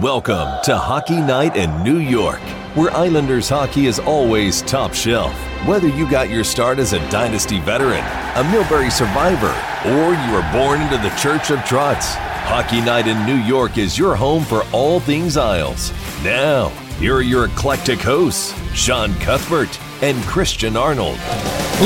Welcome to Hockey Night in New York, where Islanders hockey is always top shelf. Whether you got your start as a Dynasty veteran, a Milbury survivor, or you were born into the Church of Trotz, Hockey Night in New York is your home for all things Isles. Now, here are your eclectic hosts, Sean Cuthbert and Christian Arnold.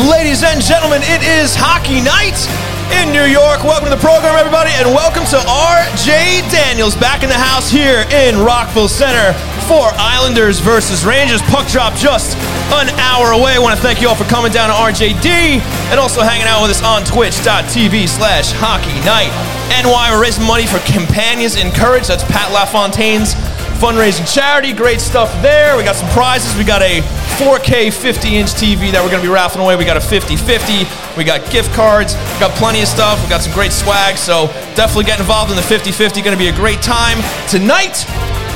Ladies and gentlemen, it is hockey night in New York. Welcome to the program, everybody, and welcome to RJ Daniels back in the house here in Rockville Centre for Islanders versus Rangers. Puck drop just an hour away. I want to thank you all for coming down to RJD and also hanging out with us on twitch.tv slash hockey night. NY, we're raising money for Companions in Courage. That's Pat LaFontaine's fundraising charity. Great stuff there. We got some prizes. We got a 4K 50 inch TV that we're going to be raffling away. We got a 50 50. We got gift cards. We got plenty of stuff. We got some great swag. So definitely get involved in the 50 50. Going to be a great time tonight.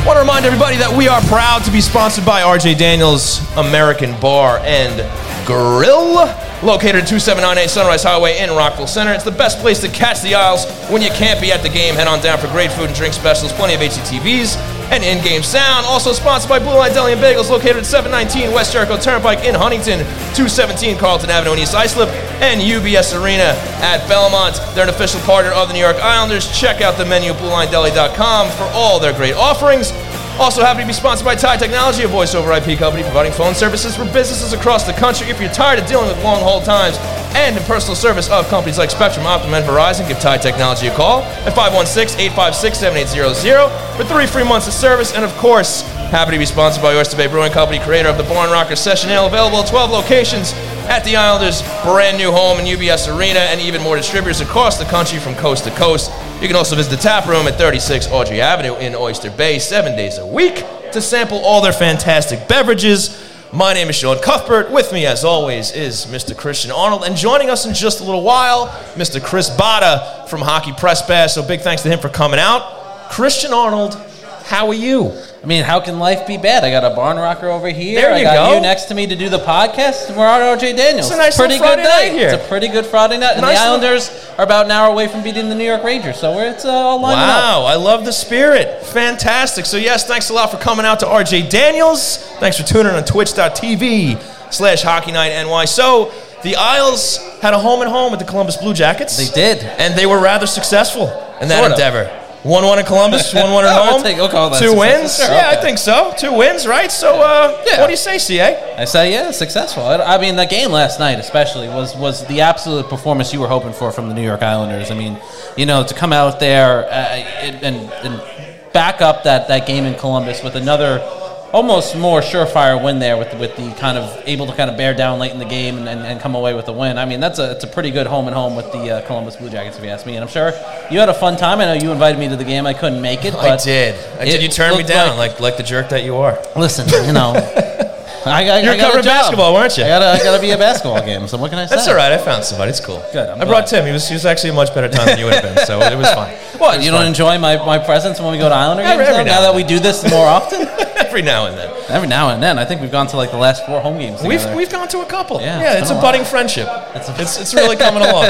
Want to remind everybody that we are proud to be sponsored by RJ Daniels American Bar and Grill, located at 2798 Sunrise Highway in Rockville Centre. It's the best place to catch the Isles when you can't be at the game. Head on down for great food and drink specials, plenty of HDTVs, and in-game sound. Also sponsored by Blue Line Deli and Bagels, located at 719 West Jericho Turnpike in Huntington, 217 Carlton Avenue in East Islip, and UBS Arena at Belmont. They're an official partner of the New York Islanders. Check out the menu at BlueLineDeli.com for all their great offerings. Also happy to be sponsored by Tie Technology, a voice over IP company providing phone services for businesses across the country. If you're tired of dealing with long hold times and the personal service of companies like Spectrum, Optimum, and Verizon, give Tie Technology a call at 516-856-7800 for three free months of service. And of course, happy to be sponsored by Oyster Bay Brewing Company, creator of the Barn Rocker Session Ale, available at 12 locations at the Islanders' brand new home in UBS Arena, and even more distributors across the country from coast to coast. You can also visit the tap room at 36 Audrey Avenue in Oyster Bay seven days a week to sample all their fantastic beverages. My name is Sean Cuthbert. With me, as always, is Mr. Christian Arnold. And joining us in just a little while, Mr. Chris Botta from Hockey Press Pass. So big thanks to him for coming out. Christian Arnold, how are you? I mean, how can life be bad? I got a barn rocker over here. There I you got go. you next to me to do the podcast. We're on RJ Daniels. It's a nice pretty good Friday night here. It's a pretty good Friday night, and Nice the little- Islanders are about an hour away from beating the New York Rangers. So we're it's uh, all lining up. Wow, I love the spirit. Fantastic. So, yes, thanks a lot for coming out to RJ Daniels. Thanks for tuning in on twitch.tv slash hockey night NY. So, the Isles had a home and home with the Columbus Blue Jackets. They did. And they were rather successful in that Sort of. 1 1 in Columbus, 1 1 at home. take- that Two wins. Sure, yeah, I think so. Two wins, right? So, uh, Yeah. what do you say, CA? I say, yeah, successful. I, mean, the game last night, especially, was was the absolute performance you were hoping for from the New York Islanders. I mean, you know, to come out there uh, and, and, and back up that, that game in Columbus with another almost more surefire win there with with the kind of able to kind of bear down late in the game and, and, and come away with a win. I mean, that's a it's a pretty good home and home with the uh, Columbus Blue Jackets, if you ask me. And I'm sure you had a fun time. I know you invited me to the game. I couldn't make it, I did. I did. You turned me down like- like, like the jerk that you are. Listen, you know. I, I, You were I got a covering basketball, weren't you? I gotta, I gotta be a basketball game. So what can I say? That's all right. I found somebody. It's cool. Good, I'm I brought. Tim. He was, he was actually a much better time than you would have been, so it was fine. What? You don't enjoy my, my presence when we go to Islander games? every now now that we do this more often, Every now and then. every now and then. I think we've gone to like the last four home games. We've, we've gone to a couple. Yeah, Yeah, it's it's, a a budding friendship. It's a- It's, it's really coming along.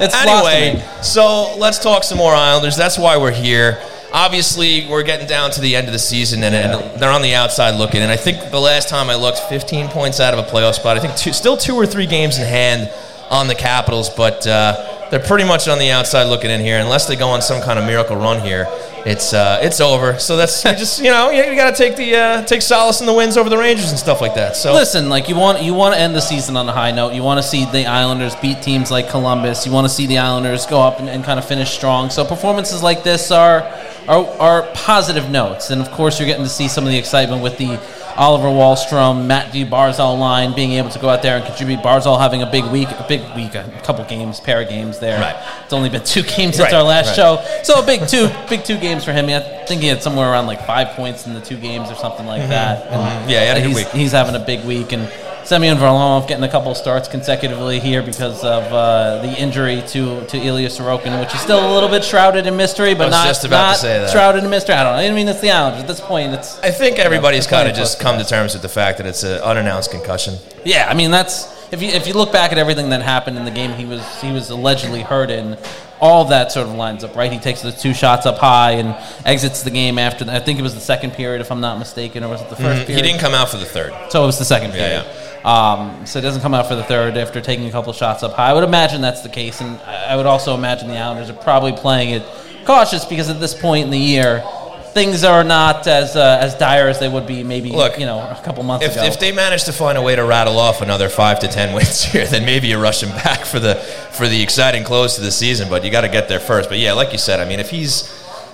it's anyway, lost to me. so let's talk some more Islanders. That's why we're here. Obviously, we're getting down to the end of the season, and, and they're on the outside looking. And I think the last time I looked, 15 points out of a playoff spot. I think two, still two or three games in hand on the Capitals, but uh, they're pretty much on the outside looking in here. Unless they go on some kind of miracle run here, it's uh, it's over. So that's you just you know you, got to take the uh, take solace in the wins over the Rangers and stuff like that. So Listen, like you want you want to end the season on a high note. You want to see the Islanders beat teams like Columbus. You want to see the Islanders go up and, and kind of finish strong. So performances like this are, are are positive notes. And of course, you're getting to see some of the excitement with the Oliver Wahlstrom, Matt D. Barzal line being able to go out there and contribute. Barzal having a big week, a big week, a couple games, pair of games there. Right. It's only been two games since Right, our last right. show, so a big two, big two games for him. I think he had somewhere around like five points in the two games or something like that. And Mm-hmm. Yeah, he had a good he's, week. he's having a big week, and Semyon Varlamov getting a couple starts consecutively here because of uh, the injury to to Ilya Sorokin, which is still a little bit shrouded in mystery, but not, just about to not say that. shrouded in mystery. I don't know. I mean, it's the Islanders at this point. It's I think everybody's Yeah, kind of just come to terms with the fact that it's an unannounced concussion. yeah. I mean, that's if you if you look back at everything that happened in the game he was he was allegedly hurt in. all that sort of lines up, right? He takes the two shots up high and exits the game after. The, I think it was the second period, if I'm not mistaken, or was it the 1st? Mm-hmm. He didn't come out for the third. So it was the second period. Yeah, period. Um, so it doesn't come out for the third after taking a couple shots up high. I would imagine that's the case, and I would also imagine the Islanders are probably playing it cautious because at this point in the year, things are not as uh, as dire as they would be maybe Look, you know a couple months If, ago. if they manage to find a way to rattle off another five to ten wins here, then maybe you rush him back for the for the exciting close to the season. But you got to get there first. But yeah, like you said, I mean, if he's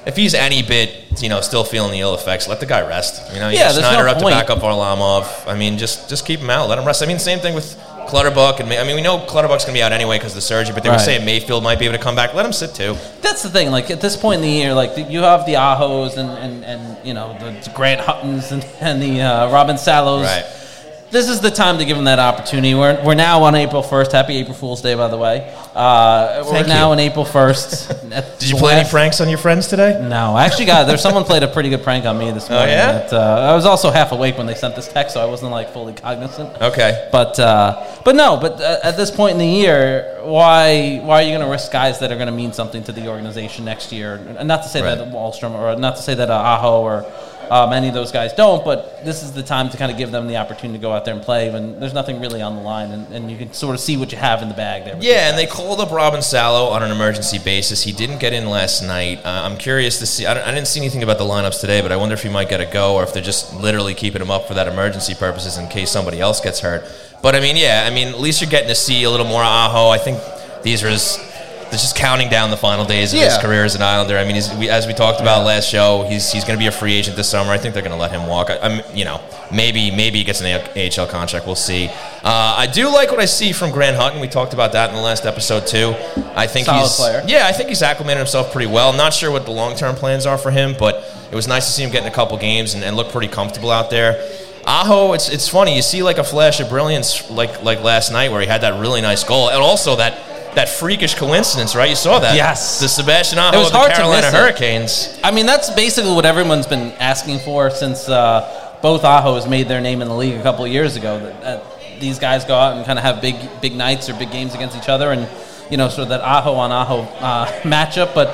if he's any bit, you know, still feeling the ill effects, let the guy rest. You know, you Yeah, Snyder no up point. to back up Varlamov. I mean, just just keep him out, let him rest. I mean, same thing with Clutterbuck, and May- I mean, we know Clutterbuck's going to be out anyway because of the surgery. But they were saying Mayfield might be able to come back. Let him sit too. That's the thing. Like at this point in the year, like you have the Ahos and, and, and you know the Grant Huttons and, and the uh, Robin Salos. Right. This is the time to give them that opportunity. We're, we're now on April first. Happy April Fool's Day, by the way. Uh, we're Thank now on April first. Did you play any pranks on your friends today? No, I actually got there's someone played a pretty good prank on me this morning. Oh, yeah? that, uh, I was also half awake when they sent this text, so I wasn't like fully cognizant. Okay. But uh, but no, but uh, at this point in the year, why why are you going to risk guys that are going to mean something to the organization next year? And not to say Right. that Wahlstrom or not to say that uh, Aho or um, any of those guys don't, but this is the time to kind of give them the opportunity to go out there and play when there's nothing really on the line, and, and you can sort of see what you have in the bag there. Yeah, and they called up Robin Salo on an emergency basis. He didn't get in last night. Uh, I'm curious to see. I, I didn't see anything about the lineups today, but I wonder if he might get a go or if they're just literally keeping him up for that emergency purposes in case somebody else gets hurt. But I mean, yeah, I mean, at least you're getting to see a little more Aho. I think these are his. Just counting down the final days of his career as an Islander. I mean, he's, we, as we talked about last show, he's he's going to be a free agent this summer. I think they're going to let him walk. I, I'm, you know, maybe maybe he gets an AHL contract. We'll see. Uh, I do like what I see from Grant Hutton. We talked about that in the last episode too. I think Solid he's player. yeah, I think he's acclimated himself pretty well. Not sure what the long term plans are for him, but it was nice to see him getting a couple games and, and look pretty comfortable out there. Aho, it's it's funny. You see like a flash of brilliance like like last night where he had that really nice goal, and also that that freakish coincidence, right? You saw that. Yes. the Sebastian Aho It of the Carolina it. Hurricanes. I mean, that's basically what everyone's been asking for since uh, both Ahos made their name in the league a couple of years ago. That, that these guys go out and kind of have big, big nights or big games against each other, and you know, sort of that Aho on Aho uh, matchup. But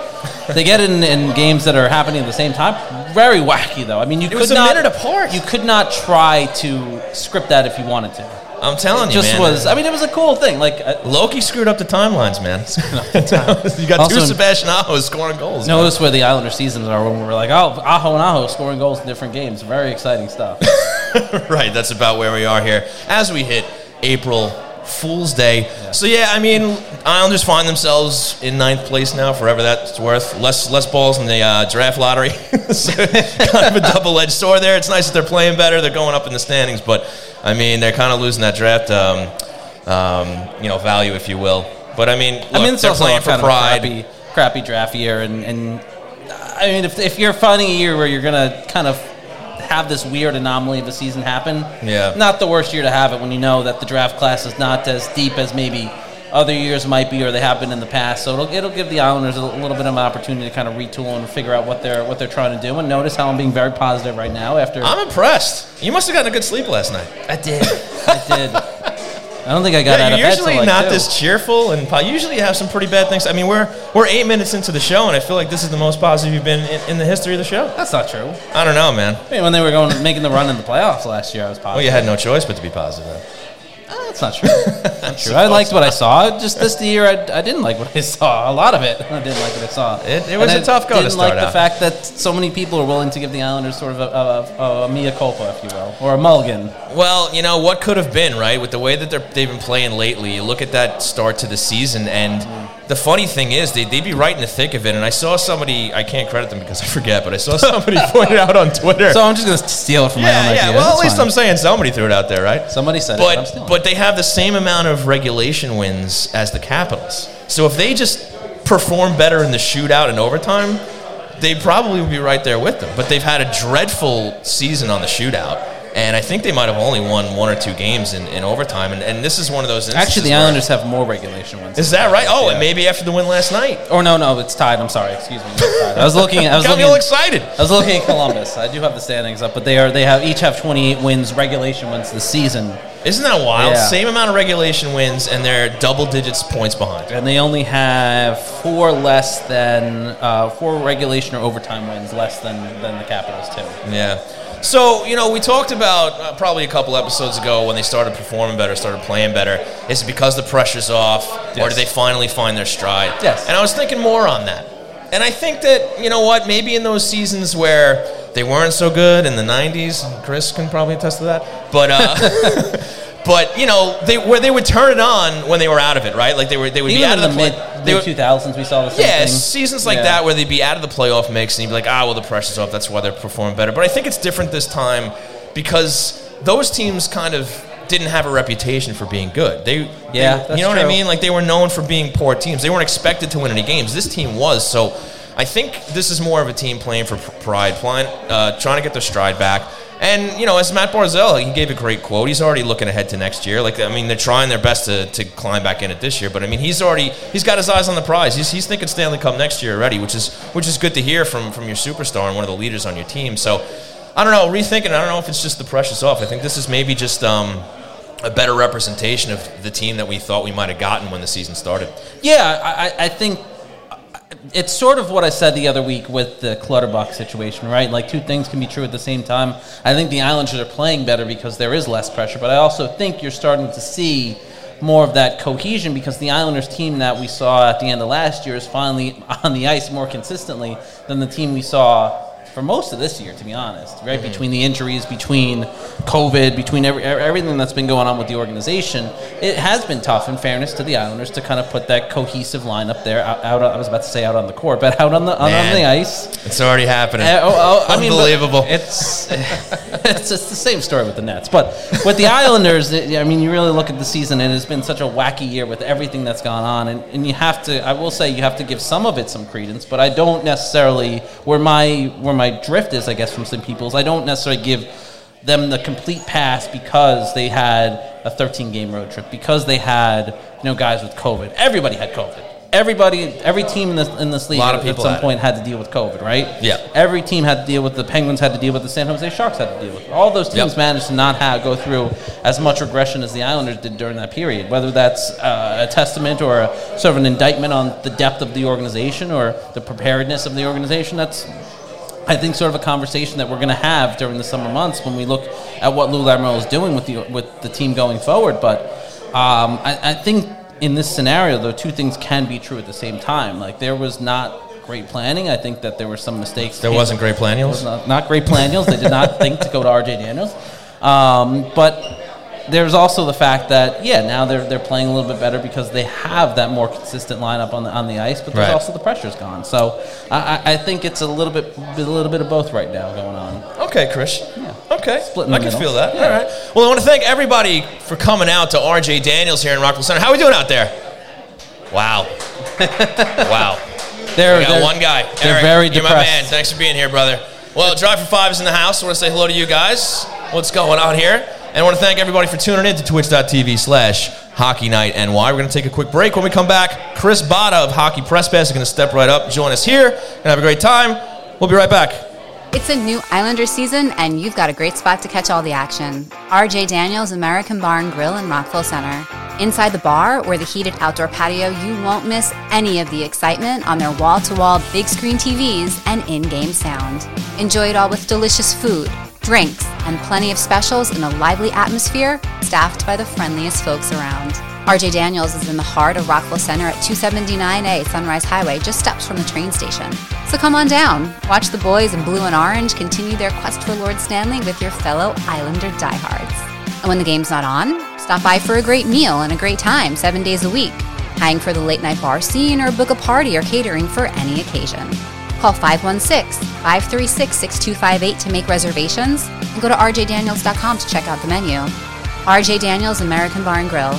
they get in, in games that are happening at the same time. Very wacky, though. I mean, you could was a not. You could not try to script that if you wanted to. I'm telling It you, just man. was. I mean, it was a cool thing. Like. Uh, Loki screwed up the timelines, man. you got two Also- Sebastian Ahos scoring goals. man. Notice where the Islander seasons are when we're like, oh, Aho and Aho scoring goals in different games. Very exciting stuff. right, that's about where we are here as we hit April Fool's Day. So yeah, I mean, Islanders find themselves in ninth place now, forever that's worth. Less less balls in the uh, draft lottery. so, kind of a double edged sword there. It's nice that they're playing better. They're going up in the standings, but I mean, they're kind of losing that draft, um, um, you know, value, if you will. But I mean, look, I mean, it's they're playing for kind pride. crappy, crappy draft year, and, and I mean, if, if you're finding a year where you're gonna kind of have this weird anomaly of a season happen, Yeah. not the worst year to have it when you know that the draft class is not as deep as maybe other years might be or they have been in the past. So it'll, it'll give the Islanders a little bit of an opportunity to kind of retool and figure out what they're what they're trying to do. And notice how I'm being very positive right now after I'm impressed. You must have gotten a good sleep last night. I did, I did. I don't think I got Yeah, out of you're bed usually till like not two. this cheerful, and po- usually you have some pretty bad things. I mean, we're we're eight minutes into the show, and I feel like this is the most positive you've been in, in the history of the show. That's not true. I don't know, man. I mean, when they were going making the run in the playoffs last year, I was positive. Well, positive. you had no choice but to be positive. That's not true. not true. I liked what I saw. Just this year, I, I didn't like what I saw. A lot of it, I didn't like what I saw. It- it was And a tough go to Didn't start like the fact that so many people are willing to give the Islanders sort of a, a, a, a mea culpa, if you will, or a mulligan. Well, you know what could have been, right? With the way that they're, they've been playing lately, you look at that start to the season, and the funny thing is, they, they'd be right in the thick of it. And I saw somebody, I can't credit them because I forget, but I saw somebody point it out on Twitter. So I'm just going to steal it from my yeah, own yeah. idea. Well, That's at least fine. I'm saying somebody threw it out there, right? Somebody said it, but I'm but stealing. but they have the same amount of regulation wins as the Capitals. So if they just perform better in the shootout and overtime, they probably would be right there with them. But they've had a dreadful season on the shootout. And I think they might have only won one or two games in, in overtime. And, and this is one of those. Actually, the Islanders have more regulation wins. Is that right? Oh, Yeah. and maybe after the win last night. Or no, no, it's tied. I'm sorry. Excuse me. I was looking. I was Got looking. all excited. I was looking at Columbus. I do have the standings up, but they are they have each have 28 wins, regulation wins this season. Isn't that wild? Yeah. Same amount of regulation wins, and they're double digits points behind. and they only have four less than uh, four regulation or overtime wins less than than the Capitals too. Yeah. So, you know, we talked about uh, probably a couple episodes ago when they started performing better, started playing better. Is it because the pressure's off, or Yes. did they finally find their stride? Yes. And I was thinking more on that. And I think that, you know what, maybe in those seasons where they weren't so good in the 90s, Chris can probably attest to that, but, uh, but you know, they, where they would turn it on when they were out of it, right? Like they, were, they would be out in of the the, mid play, mid two thousands. we saw the same yeah, thing. seasons like Yeah. that where they'd be out of the playoff mix and you'd be like, ah, well, the pressure's off. That's why they're performing better. But I think it's different this time because those teams kind of didn't have a reputation for being good. They, Yeah, they- you know what I mean? Like they were known for being poor teams. They weren't expected to win any games. This team was. So I think this is more of a team playing for pride, playing, uh, trying to get their stride back. And you know, as Matt Barzal, he gave a great quote. He's already looking ahead to next year. Like I mean, they're trying their best to, to climb back in it this year. But I mean, he's already he's got his eyes on the prize. He's, he's thinking Stanley Cup next year already, which is which is good to hear from from your superstar and one of the leaders on your team. So I don't know, rethinking. I don't know if it's just the pressure's off. I think this is maybe just um, a better representation of the team that we thought we might have gotten when the season started. Yeah, I, I- I think it's sort of what I said the other week with the Clutterbuck situation, right? Like two things can be true at the same time. I think the Islanders are playing better because there is less pressure, but I also think you're starting to see more of that cohesion because the Islanders team that we saw at the end of last year is finally on the ice more consistently than the team we saw for most of this year, to be honest, right? Between the injuries, between COVID, between every, everything that's been going on with the organization, it has been tough, in fairness to the Islanders, to kind of put that cohesive lineup there out. out I was about to say out on the court, but out on the on, on the ice. It's already happening. Uh, oh, oh, I mean, Unbelievable. it's it's it's the same story with the Nets, but with the Islanders, it- I mean, you really look at the season, and it's been such a wacky year with everything that's gone on, and, and you have to. I will say you have to give some of it some credence, but I don't necessarily where my where my drift is, I guess, from some people's. I don't necessarily give them the complete pass because they had a 13 game road trip because they had you know guys with COVID. Everybody had COVID. Everybody, every team in this in this league at some had point had to deal with COVID, right? Yeah. Every team had to deal with the Penguins had to deal with the San Jose Sharks had to deal with. it. All those teams Yep. managed to not have go through as much regression as the Islanders did during that period. Whether that's uh, a testament or a, sort of an indictment on the depth of the organization or the preparedness of the organization, that's I think sort of a conversation that we're going to have during the summer months when we look at what Lou Lamoriello is doing with the with the team going forward. But um, I, I think in this scenario, though, two things can be true at the same time. Like there was not great planning. I think that there were some mistakes. There wasn't great It was not, not great Daniels. They did not think to go to RJ Daniels. Um, but there's also the fact that yeah, now they're they're playing a little bit better because they have that more consistent lineup on the on the ice. But there's Right. also the pressure's gone. So I, I think it's a little bit a little bit of both right now going on. Okay, Chris. Okay, Split I can middle. feel that. Yeah. All right. Well, I want to thank everybody for coming out to RJ Daniels here in Rockville Centre. How are we doing out there? Wow. wow. They're, We got one guy. they're Eric, very you're my depressed. man. Thanks for being here, brother. Well, Drive for Five is in the house. I want to say hello to you guys. What's going on here? And I want to thank everybody for tuning in to twitch.tv slash Hockey Night NY. We're going to take a quick break. When we come back, Chris Botta of Hockey Press Pass is going to step right up, join us here, and have a great time. We'll be right back. It's a new Islander season, and you've got a great spot to catch all the action. RJ Daniels American Barn Grill in Rockville Centre. Inside the bar or the heated outdoor patio, you won't miss any of the excitement on their wall to wall big screen TVs and in game sound. Enjoy it all with delicious food, drinks, and plenty of specials in a lively atmosphere staffed by the friendliest folks around. RJ Daniels is in the heart of Rockville Centre at 279A Sunrise Highway, just steps from the train station. So come on down, watch the boys in blue and orange continue their quest for Lord Stanley with your fellow Islander diehards. And when the game's not on, stop by for a great meal and a great time seven days a week. Hang for the late night bar scene or book a party or catering for any occasion. Call 516 536 6258 to make reservations and go to rjdaniels.com to check out the menu. RJ Daniels American Bar and Grill,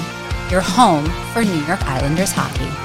your home for New York Islanders hockey.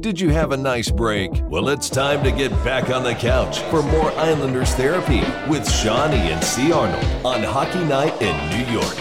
Did you have a nice break? Well, it's time to get back on the couch for more Islanders therapy with Shawnee and C. Arnold on Hockey Night in New York.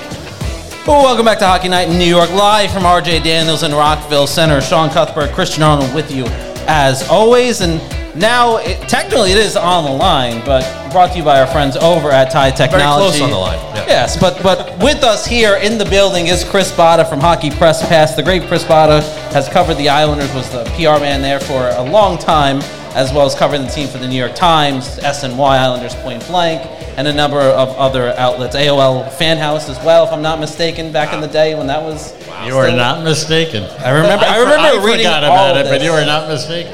Welcome back to Hockey Night in New York, live from RJ Daniels in Rockville Centre. Sean Cuthbert, Christian Arnold with you as always. And now, it, technically, it is on the line, but brought to you by our friends over at Tie Technology. Very close on the line, yeah. Yes, but but with us here in the building is Chris Botta from Hockey Press Pass. The great Chris Botta has covered the Islanders, was the PR man there for a long time, as well as covering the team for the New York Times, SNY Islanders Point Blank, and a number of other outlets. AOL Fan House as well, if I'm not mistaken, back in the day when that was. You are not mistaken. I remember. I, for- remember I reading forgot all about it, but you are not mistaken.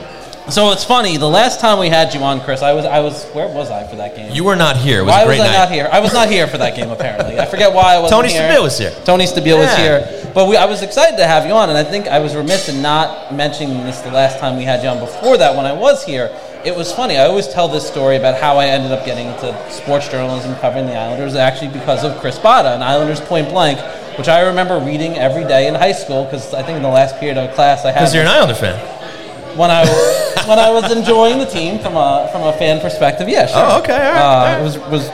So it's funny. The last time we had you on, Chris, I was I was where was I for that game? You were not here. It was why a great was I night. not here? I was not here for that game. Apparently, I forget why I wasn't Tony here. Stabile was here. Tony Stabile was here. But we, I was excited to have you on, and I think I was remiss in not mentioning this the last time we had you on. Before that, when I was here, it was funny. I always tell this story about how I ended up getting into sports journalism, covering the Islanders, actually because of Chris Botta and Islanders Point Blank, which I remember reading every day in high school because I think in the last period of class I had Because you're an Islander fan. When I when I was enjoying the team from a from a fan perspective. Yeah, sure. Oh, okay, all right, Uh, all right. It was was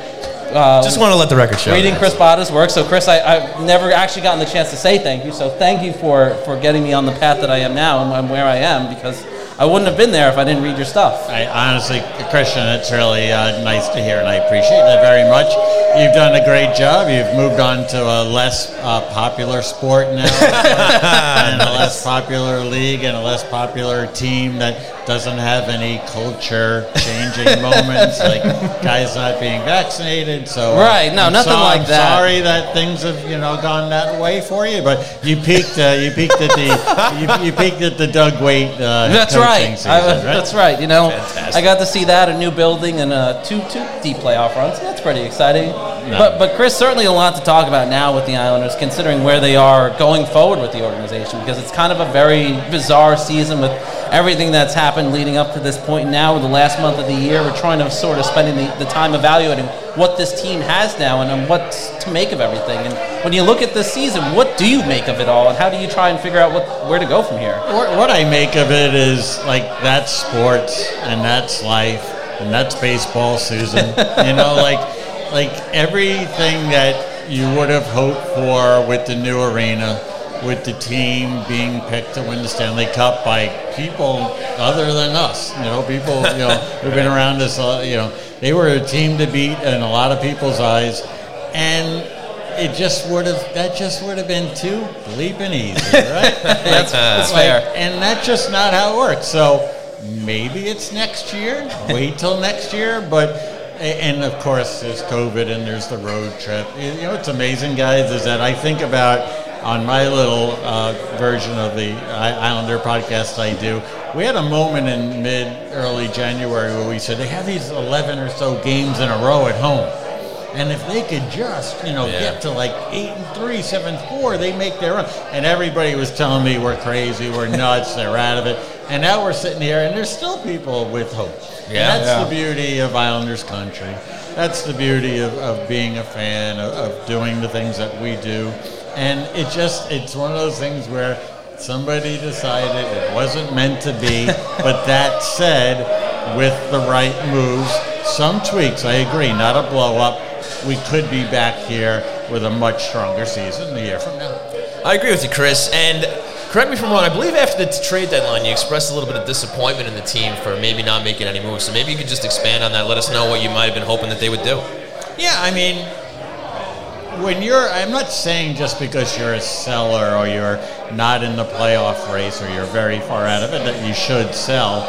uh, Just want to let the record show. reading Chris Botta's work. So, Chris, I, I've never actually gotten the chance to say thank you. So, thank you for for getting me on the path that I am now and, and where I am because I wouldn't have been there if I didn't read your stuff. I honestly, Christian, it's really uh, nice to hear, and I appreciate it very much. You've done a great job. You've moved on to a less uh, popular sport now, and a less popular league, and a less popular team that doesn't have any culture-changing moments, like guys not being vaccinated. So, uh, Right, no, I'm nothing so- like I'm that. Sorry that things have you know gone that way for you, but you peaked. Uh, you peaked at the you, you peaked at the Doug Weight. Uh, That's right. Season, I, right? That's right. You know, Fantastic. I got to see that a new building and uh, two two deep playoff runs. That's pretty exciting. But but Chris, certainly a lot to talk about now with the Islanders, considering where they are going forward with the organization, because it's kind of a very bizarre season with everything that's happened leading up to this point. Now, with the last month of the year, we're trying to sort of spending the, the time evaluating what this team has now and, and what to make of everything. And when you look at this season, what do you make of it all, and how do you try and figure out what where to go from here? What, what I make of it is like that's sports and that's life and that's baseball, Susan. you know, like like everything that you would have hoped for with the new arena, with the team being picked to win the Stanley Cup by people other than us. You know, people you know who've been around us. Uh, you know, they were a team to beat in a lot of people's eyes, and it just would have that just would have been too bleeping easy, right? That's, that's Like, fair. and that's just not how it works. So maybe it's next year. Wait till next year. But and of course there's COVID and there's the road trip. You know what's amazing, guys, is that I think about on my little uh, version of the Islander podcast I do. We had a moment in mid early January where we said they have these 11 or so games in a row at home. And if they could just, you know, Yeah. get to like eight and three, seven four, they make their run. And everybody was telling me we're crazy, we're nuts, they're out of it. And now we're sitting here, and there's still people with hope. And Yeah. that's the beauty of Islanders country. That's the beauty of, of being a fan, of, of doing the things that we do. And it just, it's one of those things where somebody decided it wasn't meant to be. but that said, with the right moves, some tweaks, I agree, not a blow up, we could be back here with a much stronger season a year from now. I agree with you, Chris. And Correct me if I'm wrong. I believe after the trade deadline, you expressed a little bit of disappointment in the team for maybe not making any moves. So maybe you could just expand on that. Let us know what you might have been hoping that they would do. Yeah, I mean, when you're, I'm not saying just because you're a seller or you're not in the playoff race or you're very far out of it that you should sell.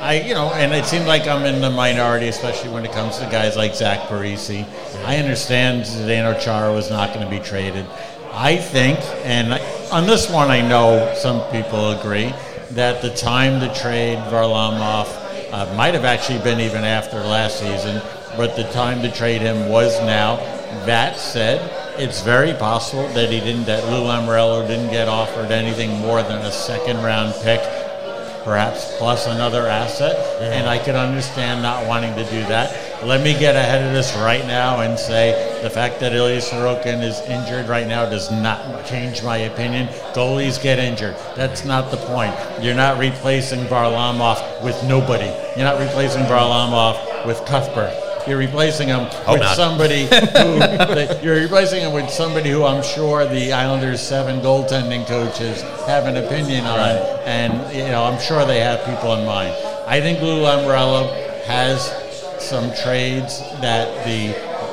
I, you know, and it seems like I'm in the minority, especially when it comes to guys like Zach Parise. I understand Zdeno Chara was not going to be traded. I think, and on this one, I know some people agree that the time to trade Varlamov uh, might have actually been even after last season, but the time to trade him was now. That said, it's very possible that he didn't, that Lou Lamoriello didn't get offered anything more than a second round pick perhaps plus another asset, and I can understand not wanting to do that. Let me get ahead of this right now and say the fact that Ilya Sorokin is injured right now does not change my opinion. Goalies get injured. That's not the point. You're not replacing Varlamov with nobody. You're not replacing Varlamov with Cuthbert. You're replacing him with not. somebody who you're replacing him with somebody who I'm sure the Islanders' seven goaltending coaches have an opinion on, and you know I'm sure they have people in mind. I think Lou Lamoriello has some trades that the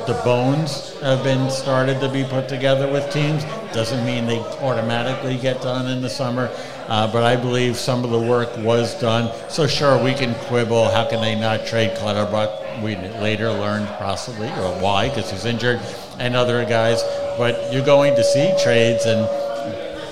the bones have been started to be put together with teams. Doesn't mean they automatically get done in the summer, uh, but I believe some of the work was done. So sure, we can quibble. How can they not trade Clutterbuck? We later learned possibly or why because he's injured, and other guys. But you're going to see trades, and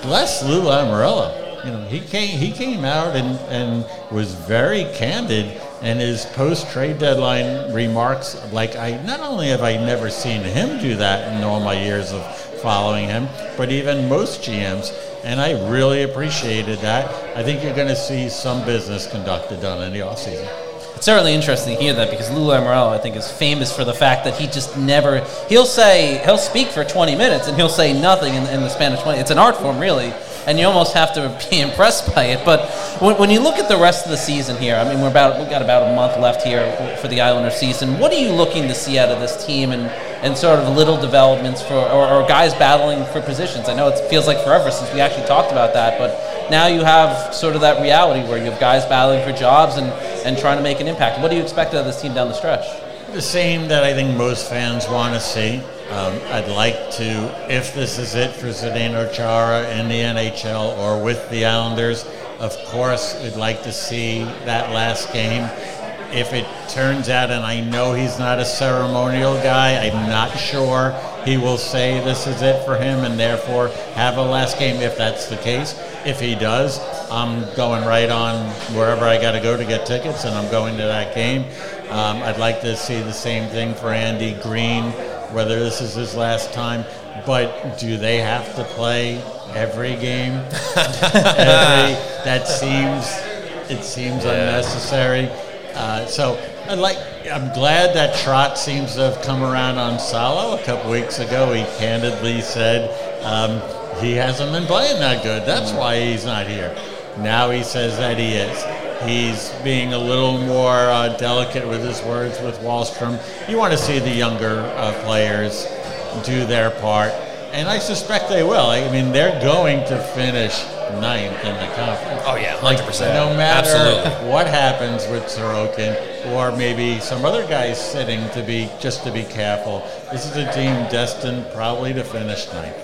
bless Lou Lamoriello. You know, he came he came out and, and was very candid in his post trade deadline remarks. Like I not only have I never seen him do that in all my years of following him, but even most GMs. And I really appreciated that. I think you're going to see some business conducted done in the offseason. It's certainly interesting to hear that because Lou Lamoriello, I think, is famous for the fact that he just never. He'll say he'll speak for 20 minutes and he'll say nothing in, in the span of 20. It's an art form, really, and you almost have to be impressed by it. But when, when you look at the rest of the season here, I mean, we're about we've got about a month left here for the Islander season. What are you looking to see out of this team and and sort of little developments for or, or guys battling for positions? I know it feels like forever since we actually talked about that, but now you have sort of that reality where you have guys battling for jobs and and trying to make an impact. What do you expect out of this team down the stretch? The same that I think most fans want to see. Um, I'd like to, if this is it for Zdeno Chara in the NHL or with the Islanders, of course, we'd like to see that last game. If it turns out, and I know he's not a ceremonial guy, I'm not sure he will say this is it for him and therefore have a last game if that's the case. If he does, I'm going right on wherever I got to go to get tickets, and I'm going to that game. Um, I'd like to see the same thing for Andy Green, whether this is his last time. But do they have to play every game? every, that seems it seems unnecessary. Uh, so I like. I'm glad that Trot seems to have come around on Salo. A couple weeks ago, he candidly said um, he hasn't been playing that good. That's why he's not here. Now he says that he is. He's being a little more uh, delicate with his words with Wahlstrom. You want to see the younger uh, players do their part, and I suspect they will. I mean, they're going to finish ninth in the conference. Oh yeah, hundred percent. No matter Absolutely. what happens with Sorokin or maybe some other guys sitting to be just to be careful, this is a team destined probably to finish ninth.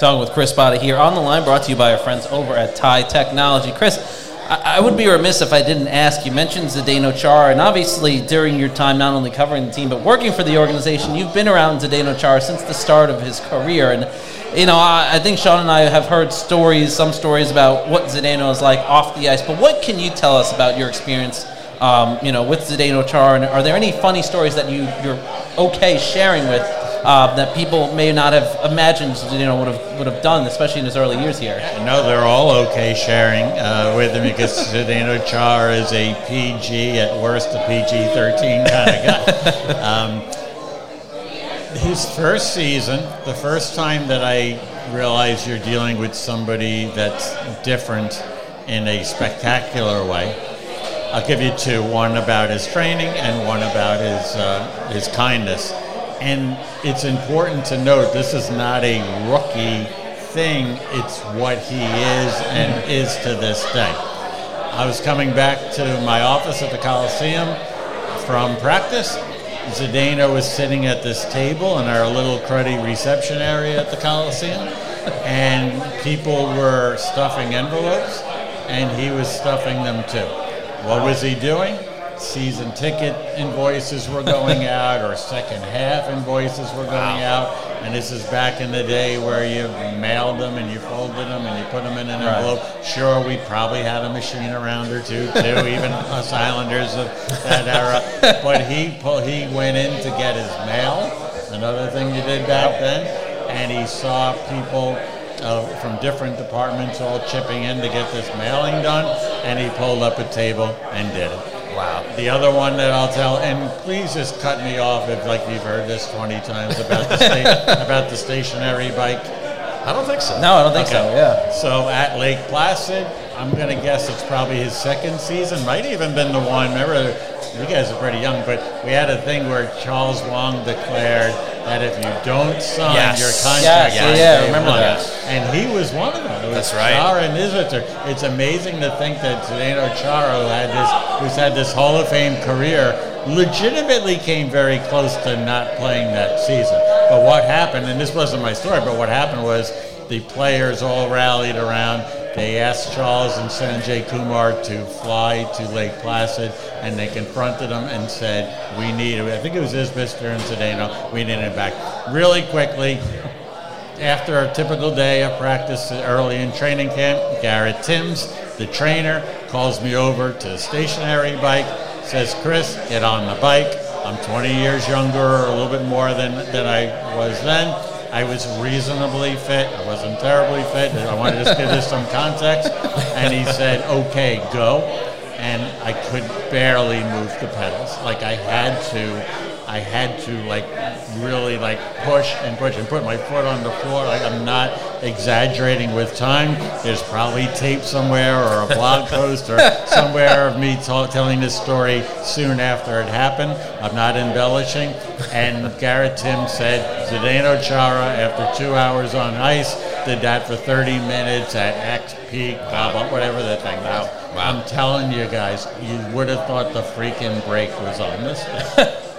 Talking with Chris Botta here on the line, brought to you by our friends over at Tie Technology. Chris, I, I would be remiss if I didn't ask. You mentioned Zdeno Chara, and obviously during your time not only covering the team but working for the organization, you've been around Zdeno Chara since the start of his career. And you know, I, I think Sean and I have heard stories, some stories about what Zdeno is like off the ice. But what can you tell us about your experience? Um, you know, with Zdeno Chara, and are there any funny stories that you you're okay sharing with uh, that people may not have imagined you know would have would have done, especially in his early years here. No, they're all okay sharing uh, with him because Zdeno Char is a PG, at worst a PG 13 kind of guy. Um, his first season, the first time that I realized you're dealing with somebody that's different in a spectacular way, I'll give you two one about his training and one about his, uh, his kindness. And it's important to note this is not a rookie thing, it's what he is and is to this day. I was coming back to my office at the Coliseum from practice. Zdeno was sitting at this table in our little cruddy reception area at the Coliseum, and people were stuffing envelopes, and he was stuffing them too. What was he doing? Season ticket invoices were going out, or second half invoices were going out, and this is back in the day where you mailed them and you folded them and you put them in an envelope. Sure, we probably had a machine around or two, too, even us Islanders of that era. But he pull, he went in to get his mail. Another thing you did back then, and he saw people. Uh, from different departments all chipping in to get this mailing done, and he pulled up a table and did it. Wow. The other one that I'll tell, and please just cut me off if like you've heard this 20 times about the sta- about the stationary bike. I don't think so. No, I don't think so. Yeah. So at Lake Placid, I'm gonna guess it's probably his second season. Might even been the one. Remember, you guys are pretty young, but we had a thing where Charles Wang declared that if you don't sign Yes. your contract, Yes, yeah, day remember one- that. and he was one of them. It was That's right. Chara and Isbister. It's amazing to think that Zdeno Chara, who had this, who's had this Hall of Fame career, legitimately came very close to not playing that season. But what happened, and this wasn't my story, but what happened was the players all rallied around. They asked Charles and Sanjay Kumar to fly to Lake Placid, and they confronted them and said, "We need." I think it was Isbister and Zdeno. We need him back really quickly after a typical day of practice early in training camp, Garrett Timms, the trainer, calls me over to the stationary bike, says, Chris, get on the bike. I'm 20 years younger, or a little bit more than, than I was then. I was reasonably fit. I wasn't terribly fit. I wanted to just give this some context. And he said, okay, go. And I could barely move the pedals. Like I had to I had to like really like push and push and put my foot on the floor. Like I'm not exaggerating with time. There's probably tape somewhere or a blog post or somewhere of me telling this story soon after it happened. I'm not embellishing. And Garrett Tim said Zdeno Chara after two hours on ice did that for 30 minutes at X peak, blah, blah, whatever the thing was. Wow. I'm telling you guys, you would have thought the freaking brake was on this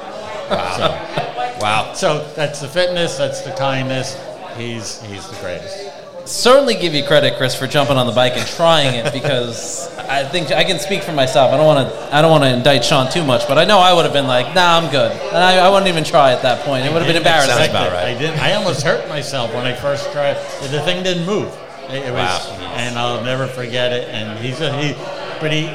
thing. Wow. So that's the fitness, that's the kindness. He's he's the greatest. Certainly give you credit, Chris, for jumping on the bike and trying it because I think I can speak for myself. I don't want to. I don't want to indict Sean too much, but I know I would have been like, "Nah, I'm good," and I, I wouldn't even try at that point. It would have been embarrassing. Sounds about right. I didn't. I almost hurt myself when I first tried. The thing didn't move. It, it was, Wow. and I'll never forget it. And he's a he, but he.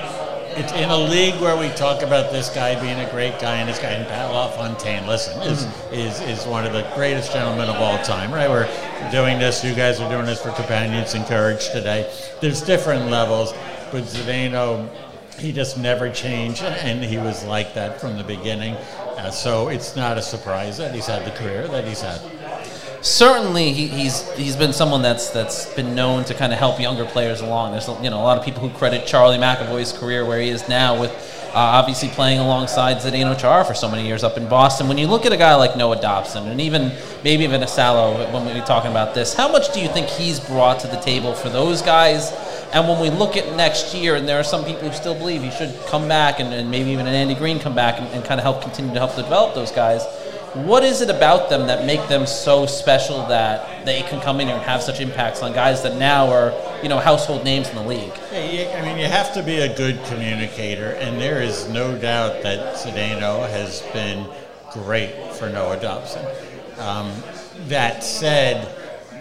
It's in a league where we talk about this guy being a great guy and this guy and Pat LaFontaine, listen, is, is is one of the greatest gentlemen of all time, right? We're doing this, you guys are doing this for Companions and Courage today. There's different levels, but Zdeno, he just never changed, and he was like that from the beginning. Uh, so it's not a surprise that he's had the career that he's had. Certainly he, he's he's been someone that's that's been known to kind of help younger players along. There's you know a lot of people who credit Charlie McAvoy's career where he is now with uh, obviously playing alongside Zdeno Chara for so many years up in Boston. When you look at a guy like Noah Dobson and even maybe even Asalo when we're talking about this, how much do you think he's brought to the table for those guys? And when we look at next year, and there are some people who still believe he should come back, and, and maybe even an Andy Green come back and, and kind of help continue to help develop those guys. What is it about them that make them so special that they can come in here and have such impacts on guys that now are, you know, household names in the league? Yeah, I mean, you have to be a good communicator, and there is no doubt that Zdeno has been great for Noah Dobson. Um, that said,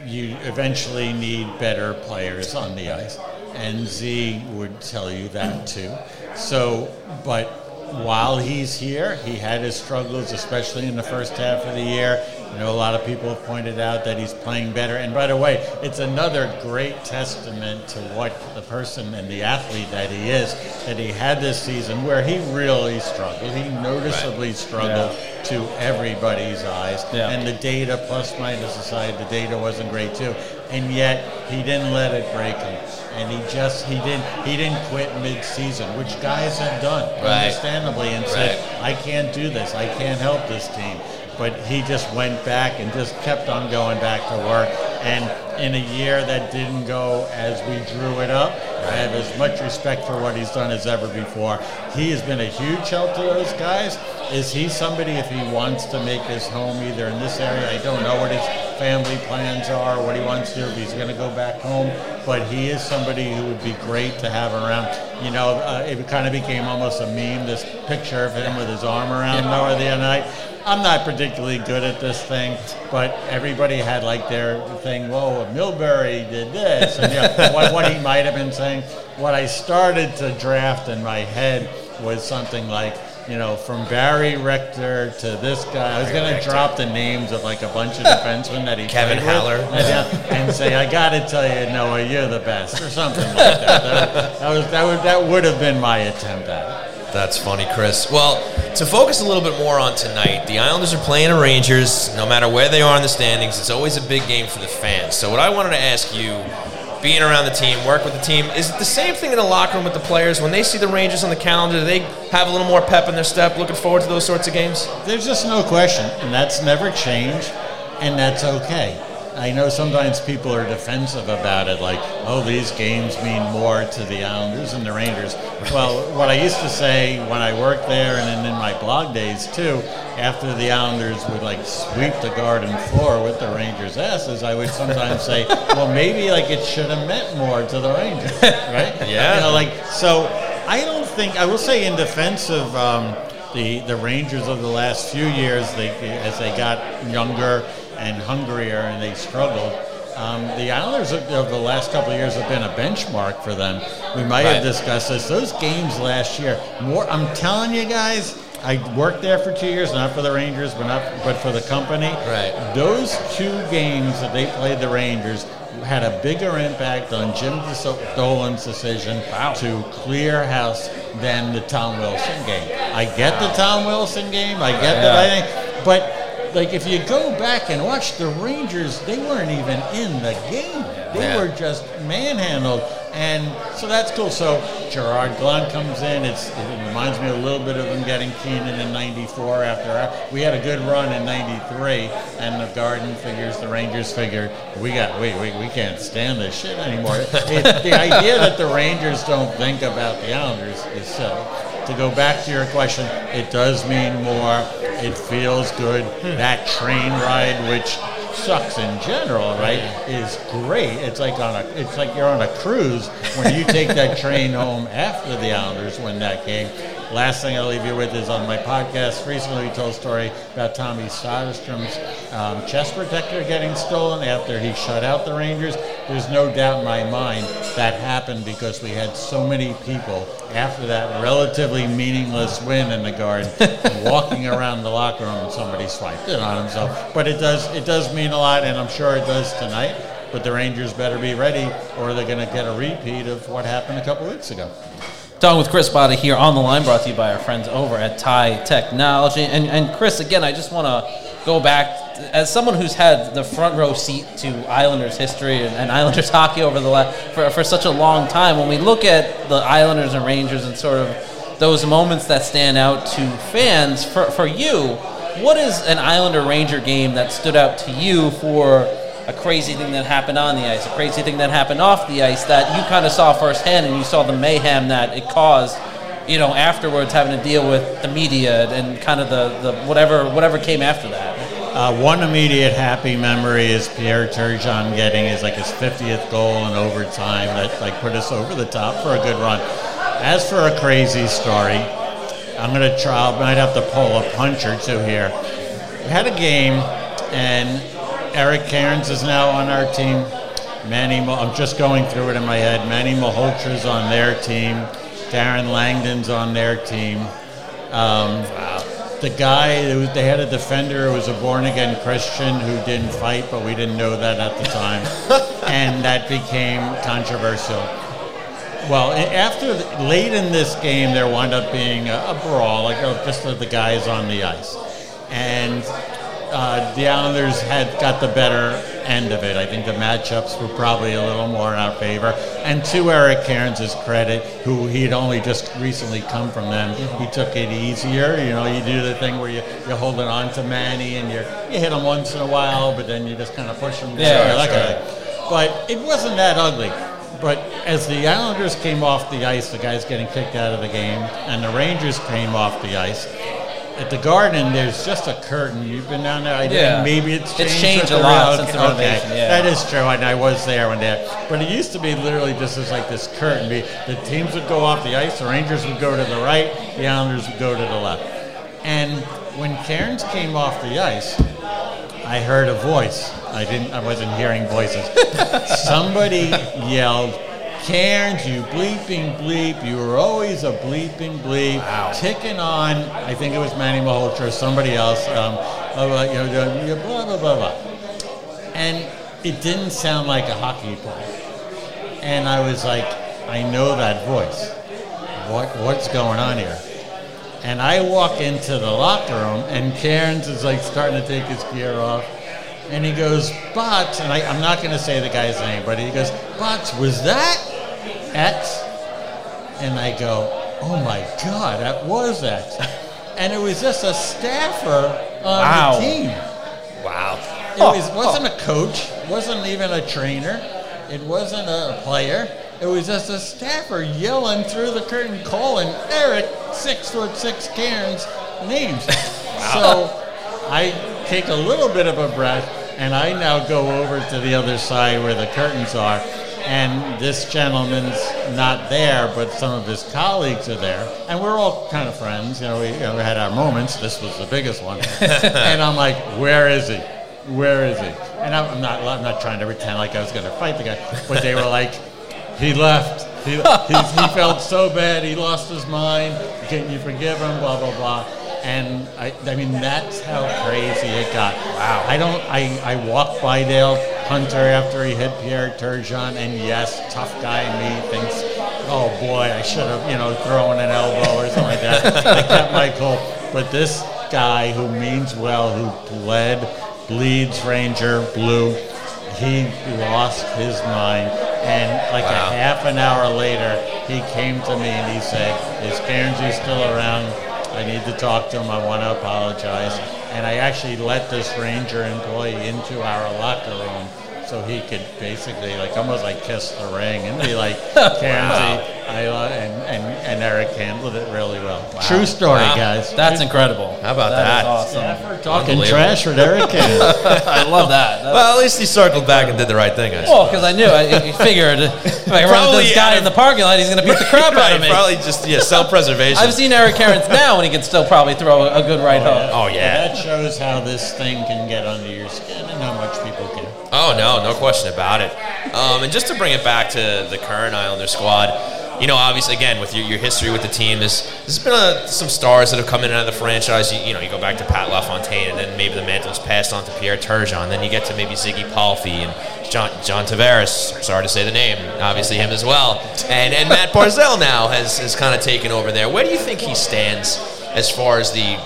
you eventually need better players on the ice, and Z would tell you that too. So, but while he's here, he had his struggles, especially in the first half of the year. You know, a lot of people have pointed out that he's playing better. And by the way, it's another great testament to what the person and the athlete that he is, that he had this season where he really struggled. He noticeably struggled to everybody's eyes. Yeah. And the data, plus minus aside, the data wasn't great too. And yet, he didn't let it break him. And he just he didn't he didn't quit mid-season, which guys have done, Right. understandably, and said, "I can't do this. I can't help this team." But he just went back and just kept on going back to work. And in a year that didn't go as we drew it up, I have as much respect for what he's done as ever before. He has been a huge help to those guys. Is he somebody, if he wants to make his home either in this area, I don't know what his family plans are, what he wants to do, if he's going to go back home, but he is somebody who would be great to have around. You know, uh, it kind of became almost a meme, this picture of him with his arm around Noah the other night. I'm not particularly good at this thing, but everybody had like their thing. Whoa, Milbury did this, and yeah, what, what he might have been saying. What I started to draft in my head was something like, you know, from Barry Rector to this guy. I was going to drop the names of like a bunch of defensemen that he Kevin played Haller. and, yeah, and say, I got to tell you, Noah, you're the best, or something like that. That, that was that would that would have been my attempt at it. That's funny, Chris. Well, to focus a little bit more on tonight, the Islanders are playing the Rangers. No matter where they are in the standings, it's always a big game for the fans. So, what I wanted to ask you, being around the team, work with the team, is it the same thing in the locker room with the players? When they see the Rangers on the calendar, do they have a little more pep in their step, looking forward to those sorts of games? There's just no question, and that's never changed, and that's okay. I know sometimes people are defensive about it, like, oh, these games mean more to the Islanders and the Rangers. Well, what I used to say when I worked there and then in my blog days too, after the Islanders would like sweep the garden floor with the Rangers' asses, I would sometimes say, well, maybe like it should have meant more to the Rangers, right? Yeah. You know, like, so I don't think, I will say in defense of, um, the, the Rangers of the last few years, they, as they got younger and hungrier and they struggled. Um, the Islanders of, of the last couple of years have been a benchmark for them. We might Right. have discussed this. Those games last year, more. I'm telling you guys, I worked there for two years, not for the Rangers, but not but for the company. Right. Those two games that they played the Rangers had a bigger impact on Jim Dolan's decision to clear house than the Tom Wilson game. I get the Tom Wilson game. I get that. I think, but like if you go back and watch the Rangers, they weren't even in the game. They Yeah. were just manhandled, and so that's cool. So Gerard Gallant comes in. It's, it reminds me a little bit of them getting Keenan in '94. After we had a good run in '93, and the Garden figures, the Rangers figure, we got we we, we can't stand this shit anymore. it, the idea that the Rangers don't think about the Islanders is silly. To go back to your question, it does mean more. It feels good. That train ride, which sucks in general, right, is great. It's like on a it's like you're on a cruise when you take that train home after the Islanders win that game. Last thing I'll leave you with is on my podcast recently we told a story about Tommy Soderstrom's um, chest protector getting stolen after he shut out the Rangers. There's no doubt in my mind that happened because we had so many people after that relatively meaningless win in the Garden walking around the locker room and somebody swiped it on himself. But it does it does mean a lot, and I'm sure it does tonight. But the Rangers better be ready, or they're going to get a repeat of what happened a couple weeks ago. Talking with Chris Botta here on the line, brought to you by our friends over at Tie Technology. And, and Chris, again, I just want to go back as someone who's had the front row seat to Islanders history and, and Islanders hockey over the last for, for such a long time. When we look at the Islanders and Rangers and sort of those moments that stand out to fans, for, for you, what is an Islander Ranger game that stood out to you for a crazy thing that happened on the ice, a crazy thing that happened off the ice that you kind of saw firsthand and you saw the mayhem that it caused, you know, afterwards having to deal with the media and kind of the, the whatever whatever came after that. Uh, one immediate happy memory is Pierre Turgeon getting his like his 50th goal in overtime that like put us over the top for a good run. As for a crazy story, I'm gonna try. I might have to pull a punch or two here. We had a game, and Eric Cairns is now on our team. Manny, I'm just going through it in my head. Manny Malhotra's on their team. Darren Langdon's on their team. Um, the guy, who- they had a defender who was a born again Christian who didn't fight, but we didn't know that at the time. and that became controversial. Well, after the, late in this game, there wound up being a, a brawl, like uh, just the guys on the ice, and uh, the Islanders had got the better end of it. I think the matchups were probably a little more in our favor. And to Eric Cairns' credit, who he'd only just recently come from them, he took it easier. You know, you do the thing where you, you're holding on to Manny and you're, you hit him once in a while, but then you just kind of push him. Yeah, that sure. kind of. But it wasn't that ugly. But as the Islanders came off the ice, the guys getting kicked out of the game, and the Rangers came off the ice. At the Garden, there's just a curtain. You've been down there. I Yeah. think maybe it's It's changed. changed a lot since the okay. renovation, yeah. That is true, and I was there when that. But it used to be literally just as like this curtain. The teams would go off the ice. The Rangers would go to the right. The Islanders would go to the left. And when Cairns came off the ice, I heard a voice. I didn't. I wasn't hearing voices. Somebody yelled, "Cairns, you bleeping bleep! You were always a bleeping bleep." Ticking on. I think it was Manny Malhotra or somebody else. Um, uh, you know, blah blah blah blah. And it didn't sound like a hockey player. And I was like, I know that voice. What what's going on here? And I walk into the locker room, and Cairns is like starting to take his gear off. And he goes, Bots, and I, I'm not going to say the guy's name, but he goes, Bots, was that X? And I go, oh my God, that was X. And it was just a staffer on Wow. the team. Wow. It was, wasn't a coach, wasn't even a trainer, it wasn't a player. It was just a staffer yelling through the curtain, calling Eric six foot six Cairns names. So I take a little bit of a breath, and I now go over to the other side where the curtains are. And this gentleman's not there, but some of his colleagues are there, and we're all kind of friends. You know, we, you know, we had our moments. This was the biggest one, and I'm like, "Where is he? Where is he?" And I'm not, I'm not trying to pretend like I was going to fight the guy, but they were like, "He left. He, he, he felt so bad. He lost his mind. Can you forgive him? Blah blah blah." And I, I mean, that's how crazy it got. Wow. I don't. I, I walked by Dale Hunter after he hit Pierre Turgeon, and yes, tough guy me thinks, oh boy, I should have, you know, thrown an elbow or something like that. I kept my cool. But this guy who means well, who bled, bleeds Ranger blue, he lost his mind. And like Wow. a half an hour later, he came to me and he said, "Is Cairnsey still around? I need to talk to him. I want to apologize." And I actually let this ranger employee into our locker room so he could basically like almost like kiss the ring and be like, "Cairnsey." I, uh, and, and, and Eric handled it really well. True story, Wow. guys. That's incredible. How about That that? is awesome. Yeah, for talking trash with Eric I love that. That- Well, at least he circled back and did the right thing, I Well, because I knew, I, I figured if I run into this guy in the parking lot, he's going to beat the crap out of me. Probably just yeah, self-preservation. I've seen Eric Cairns now, and he can still probably throw a, a good right hook. Oh yeah. That shows how this thing can get under your skin Oh no, no question about it. Um, and just to bring it back to the current Islander squad, you know, obviously, again, with your, your history with the team, there's, there's been a, some stars that have come in and out of the franchise. You, you know, you go back to Pat LaFontaine, and then maybe the mantle's passed on to Pierre Turgeon. Then you get to maybe Ziggy Palffy and John, John Tavares. Sorry to say the name, obviously him as well. And, and Matt Barzal now has, has kind of taken over there. Where do you think he stands as far as the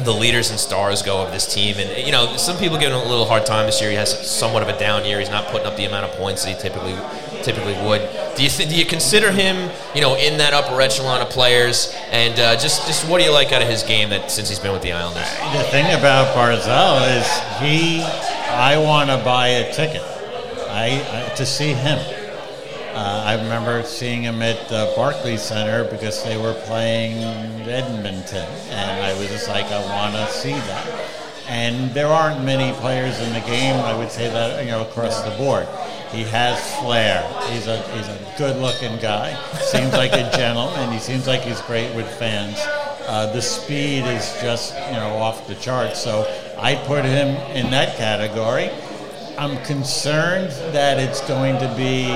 the leaders and stars go of this team. And you know, some people give him a little hard time this year. He has somewhat of a down year. He's not putting up the amount of points that he typically typically would. Do you th- do you consider him, you know, in that upper echelon of players? And uh, just just what do you like out of his game that since he's been with the Islanders? The thing about Barzal is he, I want to buy a ticket, I, I to see him. Uh, I remember seeing him at the Barclays Center because they were playing Edmonton, and I was just like, I want to see that. And there aren't many players in the game. I would say that you know across the board. He has flair. He's a he's a good-looking guy. Seems like a gentleman. He seems like he's great with fans. Uh, the speed is just you know off the charts. So I put him in that category. I'm concerned that it's going to be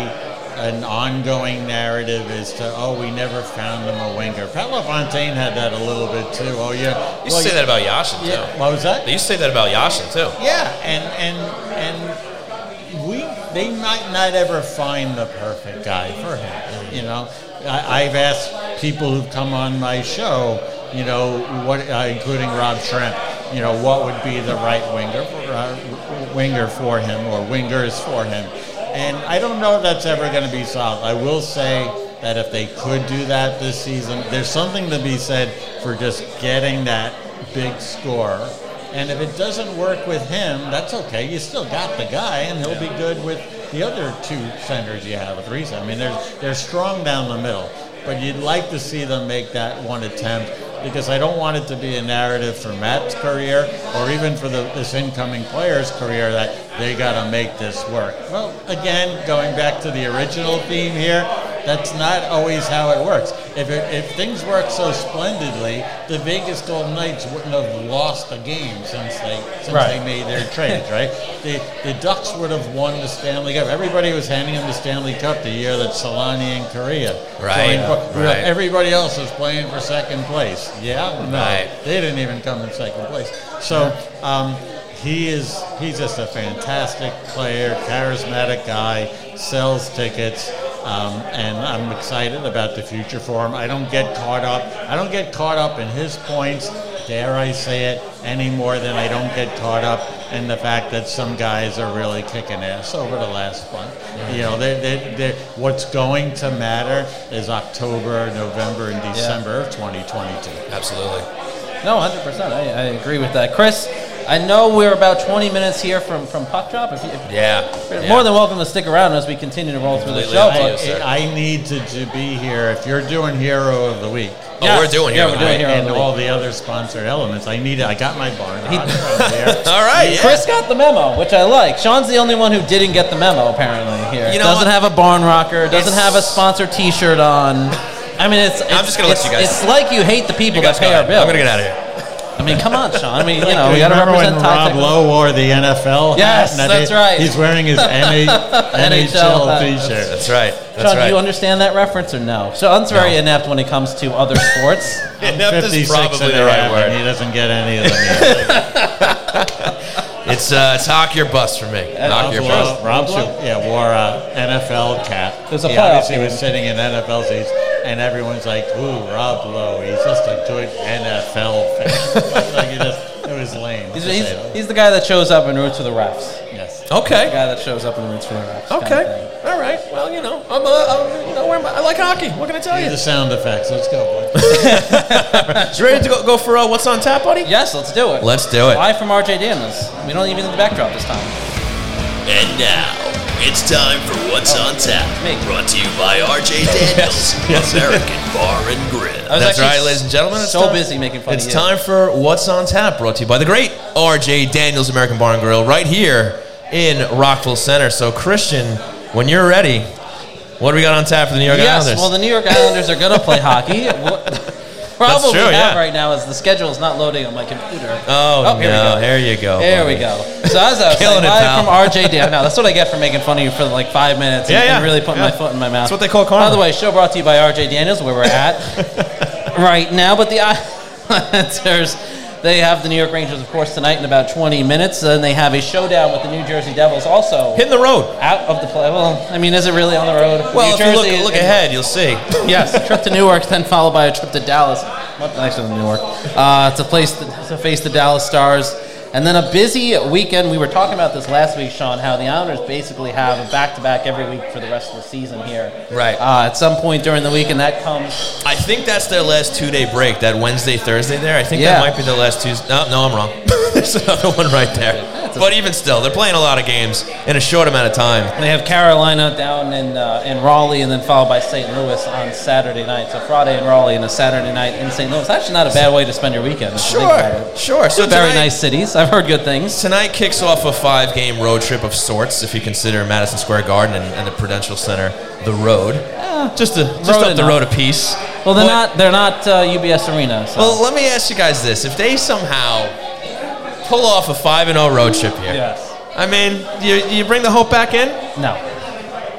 an ongoing narrative as to oh we never found him a winger. Pat LaFontaine had that a little bit too. Oh yeah, You say that about Yashin Yeah, too. what was that? They used to say that about Yashin too. Yeah, and and and we they might not ever find the perfect guy for him. You know, I, I've asked people who've come on my show, you know, what, uh, including Rob Schremp, you know, what would be the right winger for, uh, winger for him or wingers for him. And I don't know if that's ever going to be solved. I will say that if they could do that this season, there's something to be said for just getting that big score. And if it doesn't work with him, that's okay. You still got the guy, and he'll be good with the other two centers you have with Reese. I mean, they're, they're strong down the middle, but you'd like to see them make that one attempt because I don't want it to be a narrative for Matt's career or even for the, this incoming player's career that they got to make this work. Well, again, going back to the original theme here, that's not always how it works. If, it, if things work so splendidly, the Vegas Golden Knights wouldn't have lost a game since they since Right. they made their trades, right? The the Ducks would have won the Stanley Cup. Everybody was handing them the Stanley Cup the year that Selanne and Kariya. Right, joined right. Everybody else was playing for second place. Yeah, no, Right. they didn't even come in second place. So um, he is he's just a fantastic player, charismatic guy, sells tickets. Um, and I'm excited about the future for him. I don't get caught up. I don't get caught up in his points, dare I say it, any more than I don't get caught up in the fact that some guys are really kicking ass over the last month. You know, they they they what's going to matter is October, November, and December of 2022. Absolutely. No, 100%. I, I agree with that. Chris, I know we're about 20 minutes here from, from puck drop. If you, if Yeah. you're yeah. more than welcome to stick around as we continue to roll through the show. up to you, But sir. I, I need to, to be here. If you're doing Hero of the Week, Oh, Yes. we're doing Yeah, here. we're doing Hero of and the all Week. the other sponsored elements, I need it. I got my barn. I'm here. All right. Yeah. Chris got the memo, which I like. Sean's the only one who didn't get the memo, apparently. Here, You know doesn't what? have a barn rocker, doesn't It's- have a sponsor T-shirt on. I mean, it's. it's just gonna let you guys- It's like you hate the people that pay our bill. I'm gonna get out of here. I mean, come on, Sean. I mean, you know, we got to Remember represent when Rob Tech- Lowe wore the NFL? Yes, and that that's he- right. He's wearing his NHL. T-shirt. That's right. That's Sean, right. do you understand that reference or no? Sean's very No. inept when it comes to other sports. Inept is probably and the right half, and word. he doesn't get any of them yet. It's uh, it's hockey or bust for me. Hockey or bust. Rob, Rob Su- yeah, wore a NFL cap. There's a he playoff obviously game. was sitting in NFL seats, and everyone's like, "Ooh, Rob Lowe, he's just a good NFL fan." like, it, just, it was lame. He's, he's, he's the guy that shows up and roots for the refs. yes. Okay. The guy that shows up and roots for the refs. kind of Okay. All right. Well, you know, I'm, uh, I'm you know, where am I? I like hockey. What can I tell Do you? the sound effects. Let's go, boy. You ready to go, go for uh, what's on tap, buddy? Yes, let's do it. Let's do it. Live from RJ Daniels. We don't even need the backdrop this time. And now, it's time for What's on Tap. me. Brought to you by RJ Daniels, Yes. American Bar and Grill. That's actually right, ladies and gentlemen. It's so time- busy making fun It's of you. time for What's on Tap, brought to you by the great RJ Daniels American Bar and Grill, right here in Rockville Centre. So, Christian, when you're ready, what do we got on tap for the New York Yes, Islanders? well, the New York Islanders are going to play hockey. Problem true, we have yeah. right now is the schedule is not loading on my computer. oh, Oh, here we no, go. there you go. There buddy. we go. So as I was Killing saying, it, live from RJ Dan. Now that's what I get for making fun of you for like five minutes and, Yeah, yeah, and really putting my foot in my mouth. That's what they call karma. By the way, show brought to you by RJ Daniels, where we're at right now. But the Islanders, they have the New York Rangers, of course, tonight in about 20 minutes. Then they have a showdown with the New Jersey Devils, also Hitting the road. out of the play. Well, I mean, is it really on the road? Well, New if you look, look ahead, you'll see. Yes, a trip to Newark, then followed by a trip to Dallas. What nicer than Newark? Uh, to place the, to face the Dallas Stars, and then a busy weekend. We were talking about this last week, Sean. How the Islanders basically have a back-to-back every week for the rest of the season here. Right. Uh, at some point during the week, and that comes. I think that's their last two day break, that Wednesday, Thursday there. I think Yeah. that might be the last Tuesday. No, no, I'm wrong. There's another one right there. But even still, they're playing a lot of games in a short amount of time. They have Carolina down in uh, in Raleigh, and then followed by St. Louis on Saturday night. So Friday in Raleigh, and a Saturday night in St. Louis. Actually, not a bad way to spend your weekend. if you think about Sure, sure. So Very tonight- nice cities. I've heard good things. Tonight kicks off a five game road trip of sorts, if you consider Madison Square Garden and, and the Prudential Center the road. just a, just road up the road a piece. Well, they're But- not. They're not uh, UBS Arena. So. Well, let me ask you guys this: If they somehow pull off a five and zero road trip here, yes. I mean, you, you bring the hope back in. No.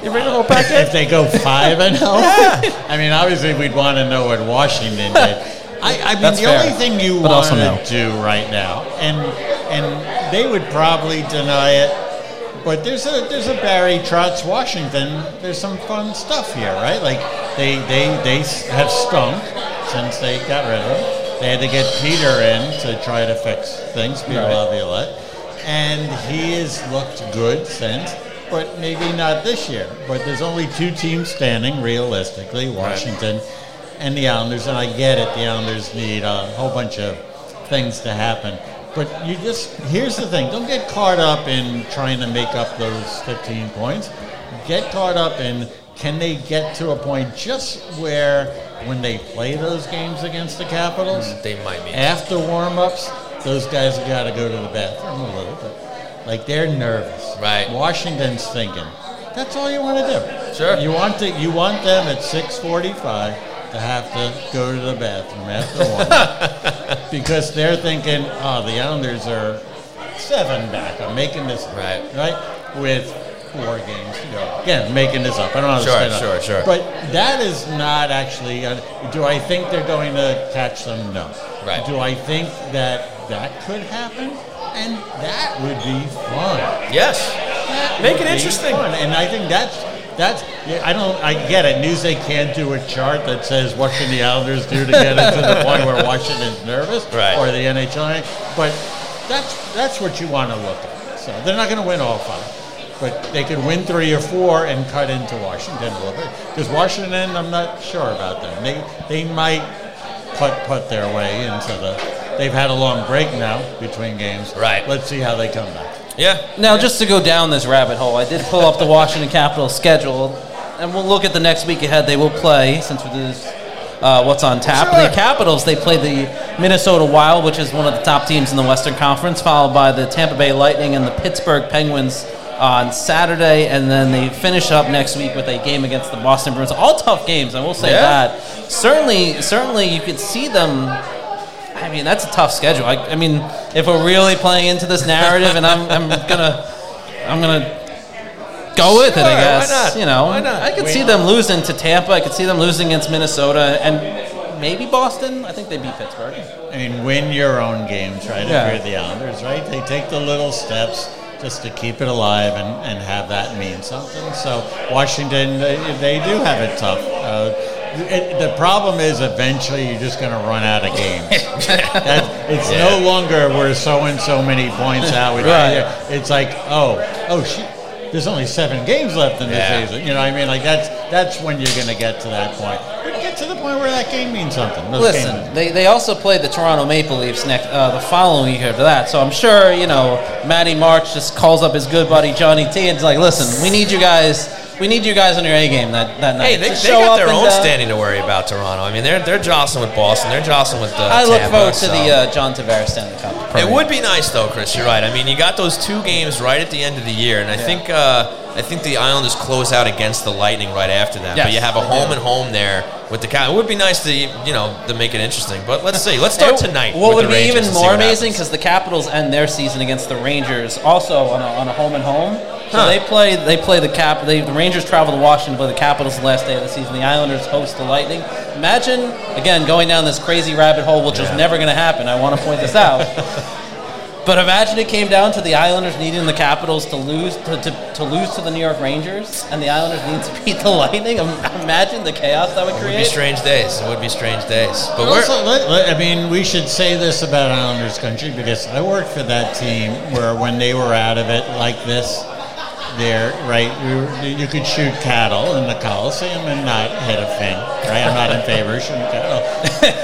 You bring the hope back in. if they go five and zero, I mean, obviously we'd want to know what Washington did. I, I mean, That's the fair. only thing you But want also to no. do right now, and and they would probably deny it, but there's a there's a Barry Trotz Washington. There's some fun stuff here, right? Like they they they s- have stunk since they got rid of him. They had to get Peter in to try to fix things, Peter Right. Laviolette. And he has looked good since, but maybe not this year. But there's only two teams standing, realistically Washington and the Islanders. And I get it, the Islanders need a whole bunch of things to happen. But you just, here's the thing don't get caught up in trying to make up those 15 points. Get caught up in can they get to a point just where when they play those games against the Capitals, mm, They might be. after warm ups, those guys have got to go to the bathroom a little bit. Like they're nervous. Right. Washington's thinking. That's all you want to do. Sure. You want to, you want them at 6:45 to have to go to the bathroom after up because they're thinking, oh, the Islanders are seven back. I'm making this Right. right with four games to go. Again, making this up. I don't know. Sure, say that. sure, sure. But that is not actually. Uh, do I think they're going to catch them? No. Right. Do I think that that could happen? And that would be fun. Yes. That Make it interesting. fun. And I think that's that's. Yeah, I don't. I get it. Newsday can't do a chart that says what can the Islanders do to get it to the point where Washington's nervous, Right. Or the NHL. But that's that's what you want to look at. So they're not going to win all five, but they could win three or four and cut into Washington a little bit. Because Washington, I'm not sure about them. They they might put put their way into the. They've had a long break now between games. Right. Let's see how they come back. Yeah. Now, just to go down this rabbit hole, I did pull up the Washington Capitals schedule, and we'll look at the next week ahead. They will play since this is uh, what's on tap. Sure. The Capitals they play the Minnesota Wild, which is one of the top teams in the Western Conference, followed by the Tampa Bay Lightning and the Pittsburgh Penguins on Saturday, and then they finish up next week with a game against the Boston Bruins. All tough games, I will say Yeah. that. Certainly, certainly, you could see them I mean, that's a tough schedule. I, I mean, if we're really playing into this narrative, and I'm, I'm gonna, I'm gonna go with it. Sure, I why guess not? you know. Why not? I could see them losing to Tampa. I could see them losing against Minnesota and maybe Boston. I think they beat Pittsburgh. I mean, win your own games, right? Yeah. If you're the Islanders, right? They take the little steps just to keep it alive and, and have that mean something. So Washington, they, they do have it tough. Uh, it, the problem is eventually you're just going to run out of games. that, it's no longer we're so and so many points out. Right. It's like, oh, oh, shit. There's only seven games left in the Yeah. season. You know what I mean? Like that's that's when you're going to get to that point. But get to the point where that game means something. Those games- Listen, they, they also played the Toronto Maple Leafs next uh, the following year after that. So I'm sure you know Matty March just calls up his good buddy Johnny T and is like, "Listen, we need you guys. We need you guys on your A game that, that night. Hey, they, they show got up their own uh, standing to worry about Toronto. I mean, they're they're jostling with Boston. They're jostling with uh, I look Tampa, forward to so. the uh, John Tavares Stanley Cup. It would be nice though, Chris. You're right. I mean, you got those two games right at the end of the year, and I think uh, I think the Islanders close out against the Lightning right after that. Yes, but you have a home do. and home there with the Cap. It would be nice to you know to make it interesting. But let's see. Let's start tonight. What would be Rangers even more amazing because the Capitals end their season against the Rangers also on a, on a home and home. So Huh. they play they play the Cap. They, the Rangers travel to Washington, play the Capitals the last day of the season. The Islanders host the Lightning. Imagine again going down this crazy rabbit hole, which is never going to happen. I want to point this out. But imagine it came down to the Islanders needing the Capitals to lose to, to, to lose to the New York Rangers, and the Islanders need to beat the Lightning. Imagine the chaos that would create. It would be strange days. It would be strange days. But But we're also, let- let- I mean, we should say this about Islanders country because I worked for that team where when they were out of it like this, there, right, we were, you could shoot cattle in the Coliseum and not hit a thing, right? I'm not in favor of shooting cattle,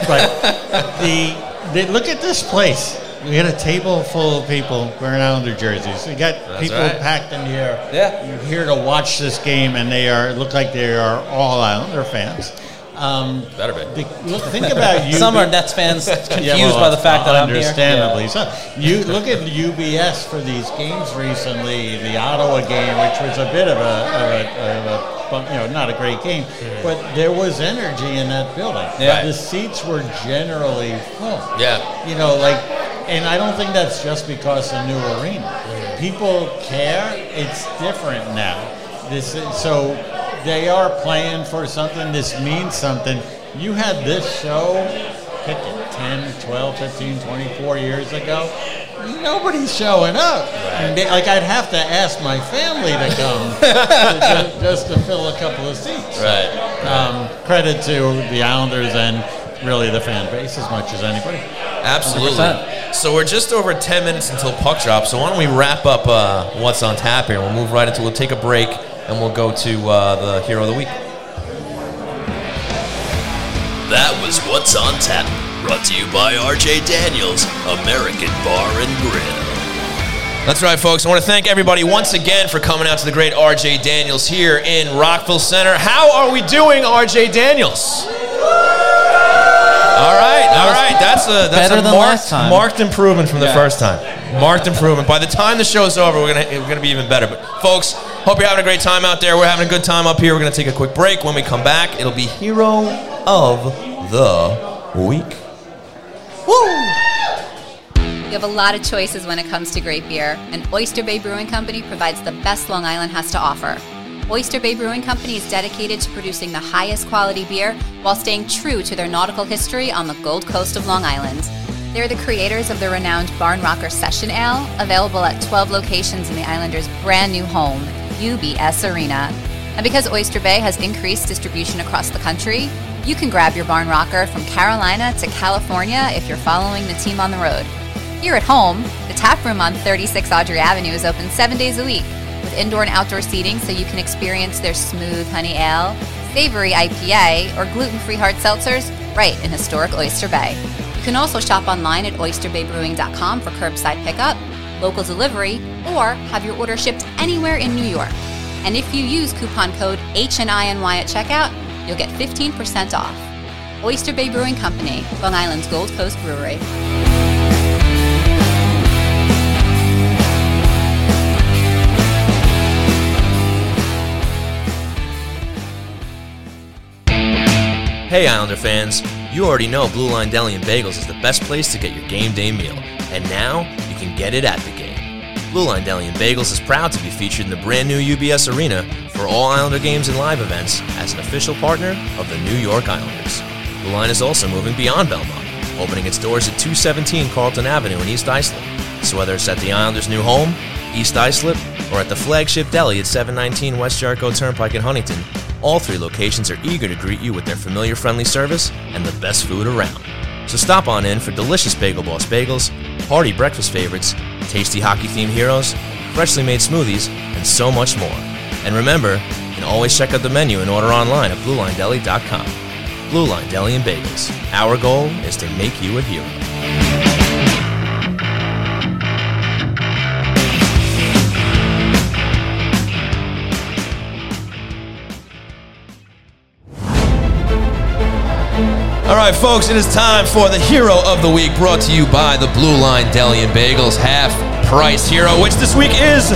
but the, the look at this place. We had a table full of people wearing Islander jerseys. We got people right. packed in here. Yeah. You're here to watch this game, and they are look like they are all Islander fans. Um, better be. the- look, think about you. Some are Nets fans confused Yeah, well, by the fact that I'm here. understandably Yeah. so. You look at UBS for these games recently, the Ottawa game, which was a bit of a, of a, of a you know, not a great game, but there was energy in that building. Yeah. The seats were generally full. Yeah. You know, like, and I don't think that's just because the new arena. People care. It's different now. This is, so they are playing for something. This means something. You had this show, pick it, 10, 12, 15, 24 years ago. Nobody's showing up. They- Like, I'd have to ask my family to come to, just, just to fill a couple of seats. right. Um, credit to the Islanders and really the fan base as much as anybody. Absolutely. 100%. So we're just over 10 minutes until puck drop. So why don't we wrap up uh, what's on tap here? We'll move right into. We'll take a break and we'll go to uh, the hero of the week. That was What's on Tap, brought to you by RJ Daniels, American Bar and Grill. That's right, folks. I want to thank everybody once again for coming out to the great RJ Daniels here in Rockville Centre. How are we doing, RJ Daniels? All right, all right. That's a that's better a than marked, last time. marked improvement from the Yeah. first time. Marked improvement. By the time the show's over, we're gonna we're gonna be even better. But folks, hope you're having a great time out there. We're having a good time up here. We're gonna take a quick break. When we come back, it'll be hero of the week. Woo! You have a lot of choices when it comes to great beer, and Oyster Bay Brewing Company provides the best Long Island has to offer. Oyster Bay Brewing Company is dedicated to producing the highest quality beer while staying true to their nautical history on the Gold Coast of Long Island. They're the creators of the renowned Barn Rocker Session Ale, available at 12 locations in the Islanders' brand new home, UBS Arena. And because Oyster Bay has increased distribution across the country, you can grab your Barn Rocker from Carolina to California if you're following the team on the road. Here at home, the tap room on 36 Audrey Avenue is open seven days a week indoor and outdoor seating so you can experience their smooth honey ale, savory IPA, or gluten free hard seltzers right in historic Oyster Bay. You can also shop online at oysterbaybrewing.com for curbside pickup, local delivery, or have your order shipped anywhere in New York. And if you use coupon code HNINY at checkout, you'll get 15% off. Oyster Bay Brewing Company, Long Island's Gold Coast Brewery. Hey Islander fans, you already know Blue Line Deli and Bagels is the best place to get your game day meal, and now you can get it at the game. Blue Line Deli and Bagels is proud to be featured in the brand new UBS Arena for all Islander games and live events as an official partner of the New York Islanders. Blue Line is also moving beyond Belmont, opening its doors at 217 Carlton Avenue in East Islip. So whether it's at the Islanders' new home, East Islip, or at the flagship deli at 719 West Jericho Turnpike in Huntington, all three locations are eager to greet you with their familiar friendly service and the best food around. So stop on in for delicious Bagel Boss bagels, hearty breakfast favorites, tasty hockey themed heroes, freshly made smoothies, and so much more. And remember, you can always check out the menu and order online at BlueLineDeli.com. Blue Line Deli and Bagels. Our goal is to make you a hero. Right, folks, it is time for the Hero of the Week, brought to you by the Blue Line Deli and Bagels half price hero, which this week is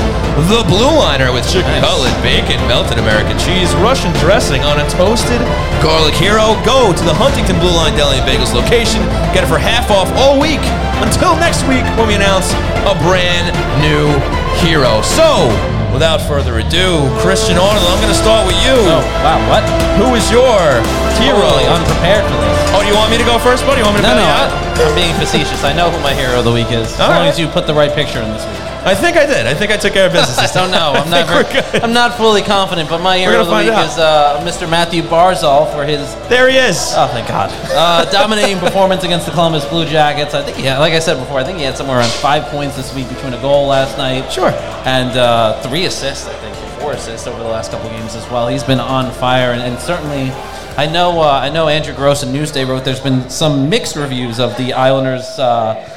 the Blue Liner with chicken cutlet, bacon, melted American cheese, Russian dressing on a toasted garlic hero. Go to the Huntington Blue Line Deli and Bagels location, get it for half off all week until next week when we announce a brand new hero. So, without further ado, Christian Arnold, I'm going to start with you. Oh, wow, what? Who is your hero? Totally unprepared for this. Oh, do you want me to go first, buddy? You want me to No, no? I, I'm being facetious. I know who my hero of the week is. As All long right. as you put the right picture in this week. I think I did. I think I took care of business. I this don't know. I'm not. think we're Very, good. I'm not fully confident, but my hero of the gonna week find is uh, Mr. Matthew Barzal for his There he is. oh thank God uh, dominating performance against the Columbus Blue Jackets. I think he had, like I said before, I think he had somewhere around five points this week between a goal last night, Sure. and uh, three assists. I think or four assists over the last couple games as well. He's been on fire, and, and certainly. I know. Uh, I know. Andrew Gross and Newsday wrote. There's been some mixed reviews of the Islanders' uh,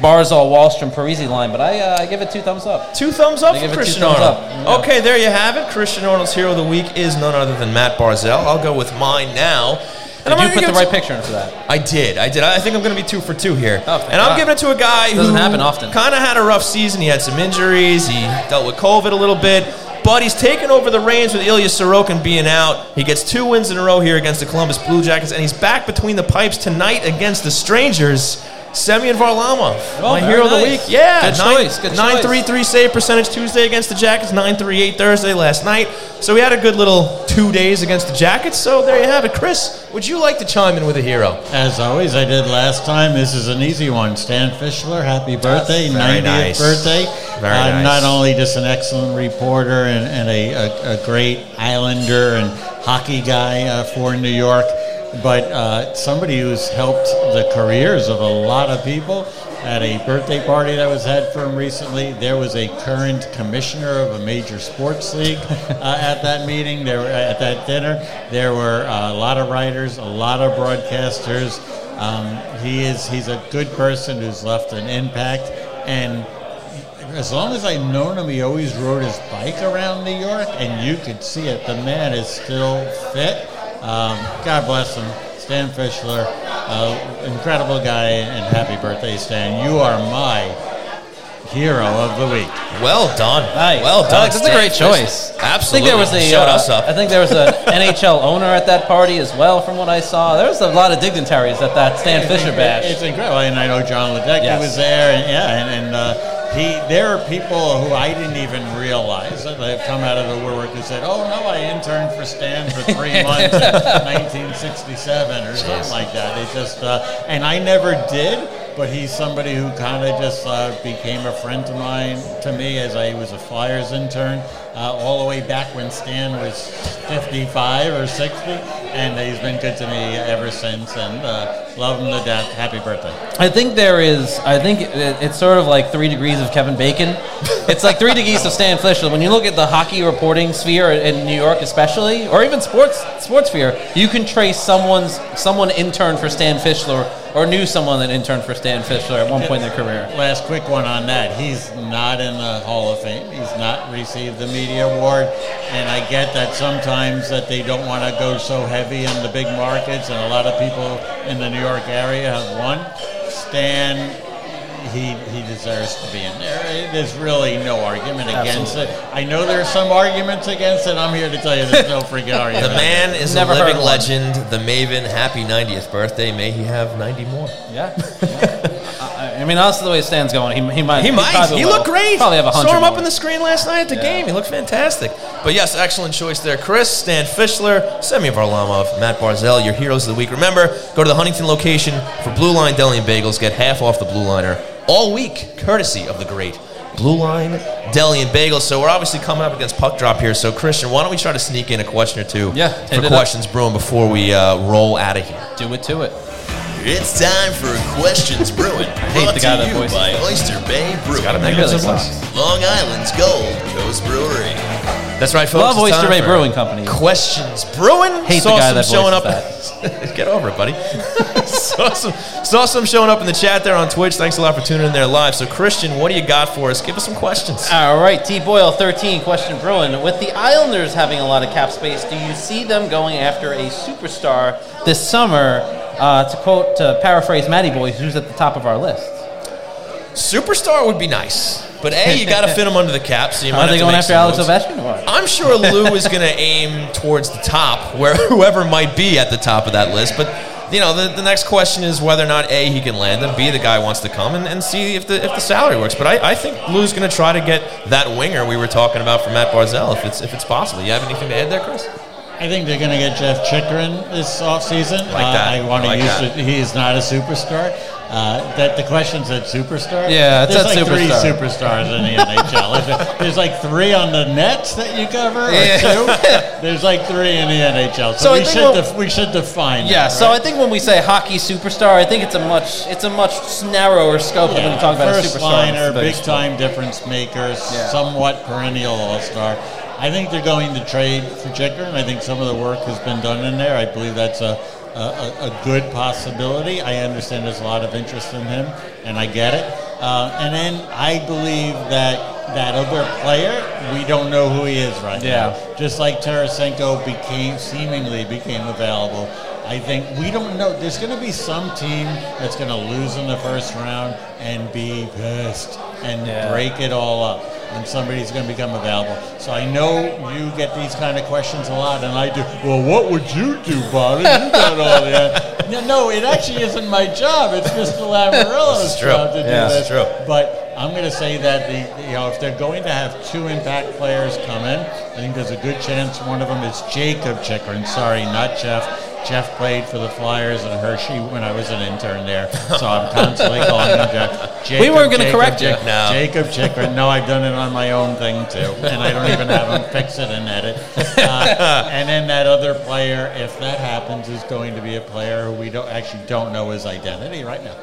Barzal, Wahlstrom, Parisi line, but I, uh, I give it two thumbs up. Two thumbs up I for give it two Christian Arnold. up. Okay, there you have it. Christian Arnold's hero of the week is none other than Matt Barzal. I'll go with mine now. And Did I'm you put the right picture in for that? I did. I did. I think I'm going to be two for two here. Oh, and I'm God. giving it to a guy who Doesn't happen often. Kind of had a rough season. He had some injuries. He dealt with COVID a little bit. But he's taken over the reins with Ilya Sorokin being out. He gets two wins in a row here against the Columbus Blue Jackets, and he's back between the pipes tonight against the Strangers. Semyon Varlamov, Oh, my hero of the week. Yeah, Good choice, good choice. 933 save percentage Tuesday against the Jackets, 938 Thursday last night. So we had a good little two days against the Jackets. So there you have it. Chris, would you like to chime in with a hero? As always, I did last time. This is an easy one. Stan Fischler, happy birthday, 90th nice. birthday. Very uh, nice. Not only just an excellent reporter and, and a, a, a great Islander and hockey guy uh, for New York, but uh, somebody who's helped the careers of a lot of people. At a birthday party that was had for him recently, there was a current commissioner of a major sports league uh, at that meeting. There, were, at that dinner, there were uh, a lot of writers, a lot of broadcasters. Um, he is he's a good person who's left an impact, and as long as I've known him, he always rode his bike around New York, and you could see it. The man is still fit. Um, God bless him. Stan Fischler, uh, incredible guy, and happy birthday, Stan. You are my hero of the week. Well done. Nice. Well done. Alex, that's a great Fish. choice. Absolutely. I think there was a. Showed uh, us up. I think there was an NHL owner at that party as well, from what I saw. There was a lot of dignitaries at that Stan Fischler bash. It's incredible, and I know Jon Ledecky Yes. was there, and yeah, and, and uh, he. There are people who I didn't even realize that have come out of the woodwork who said, "Oh no, I interned for Stan for three months in 1967 or something like that." It just, uh, and I never did. But he's somebody who kind of just uh, became a friend of mine to me as I was a Flyers intern, uh, all the way back when Stan was 55 or 60, and he's been good to me ever since. And uh, love him to death. Happy birthday! I think there is. I think it, it's sort of like three degrees of Kevin Bacon. It's like three degrees of Stan Fischler. When you look at the hockey reporting sphere in New York, especially, or even sports sports sphere, you can trace someone's someone interned for Stan Fischler or knew someone that interned for Stan Fischler at one point in their career. Last quick one on that. He's not in the Hall of Fame. He's not received the media award, and I get that sometimes that they don't want to go so heavy in the big markets, and a lot of people in the New York area have won. Stan, he he deserves to be in there. There's really no argument against it. I know there's some arguments against it. I'm here to tell you there's no freaking argument. The man is Never a living heard one. legend, the Maven. Happy 90th birthday. May he have 90 more. Yeah. I, I mean, honestly, the way Stan's going, he, he might. He might. He will. looked great. Probably have a hundred. Saw him up on the screen last night at the Yeah. game. He looked fantastic. But yes, excellent choice there, Chris, Stan Fischler, Semi Varlamov, Matt Barzal, your heroes of the week. Remember, go to the Huntington location for Blue Line Deli and Bagels. Get half off the Blue Liner all week, courtesy of the great Blue Line Deli and Bagels. So we're obviously coming up against puck drop here. So Christian, why don't we try to sneak in a question or two Yeah, for up. questions brewing before we uh, roll out of here? Do it to it. It's time for Questions Brewing. hate brought the guy to that you voices by. Oyster Bay Brewing. gotta make It really sucks. Long Island's Gold Coast Brewery. That's right, folks. Love It's Oyster Bay Brewing Company. Questions brewing. Hate the saw guy some that showing up. voices Get over it, buddy. saw some saw some showing up in the chat there on Twitch. Thanks a lot for tuning in there live. So, Christian, what do you got for us? Give us some questions. All right, T Boyle, 13, question Bruin. With the Islanders having a lot of cap space, do you see them going after a superstar this summer? Uh, to quote, to paraphrase Matty Boy, who's at the top of our list. Superstar would be nice, but a you got to fit him under the cap. So you might Are have they to going make after Alex moves. Ovechkin or? I'm sure Lou is going to aim towards the top, where whoever might be at the top of that list. But you know, the, the next question is whether or not a he can land them, b the guy wants to come, and, and see if the if the salary works. But I, I think Lou's going to try to get that winger we were talking about from Matt Barzal, if it's if it's possible. You have anything to add there, Chris? I think they're going to get Jeff Chychrun this offseason. Like uh, that. I want to Like use that. it. He is not a superstar. Uh, that the question said superstar. Yeah, it there's like three superstars in the NHL. There's like three on the Nets that you cover, or Yeah. two. There's like three in the NHL. So, So we should we'll- def- we should define. Yeah, that, so I think when we say hockey superstar, I think it's a much it's a much narrower scope than when you talk about first a superstar. liner, big time difference maker, Yeah. somewhat perennial all star. I think they're going to trade for Chychrun. I think some of the work has been done in there. I believe that's a, a, a good possibility. I understand there's a lot of interest in him, and I get it. Uh, and then I believe that that other player, we don't know who he is right Yeah. now. Just like Tarasenko became seemingly became available. I think we don't know. There's going to be some team that's going to lose in the first round and be pissed and Yeah. break it all up. And somebody's going to become available. So I know you get these kind of questions a lot, and I do. Well, what would you do, Bobby? You got all that. No, no, it actually isn't my job. It's Mr. Lamoriello's This is true. job to do Yeah, this. this true. But I'm going to say that the you know if they're going to have two impact players come in, I think there's a good chance one of them is Jacob Chychrun. Sorry, not Jeff. Jeff played for the Flyers and Hershey when I was an intern there, so I'm constantly calling him Jeff. We weren't gonna Jacob, correct you. Jacob, No. Jacob Chychrun. No, I've done it on my own thing too, and I don't even have him fix it and edit. Uh, and then that other player, if that happens, is going to be a player who we don't actually don't know his identity right now.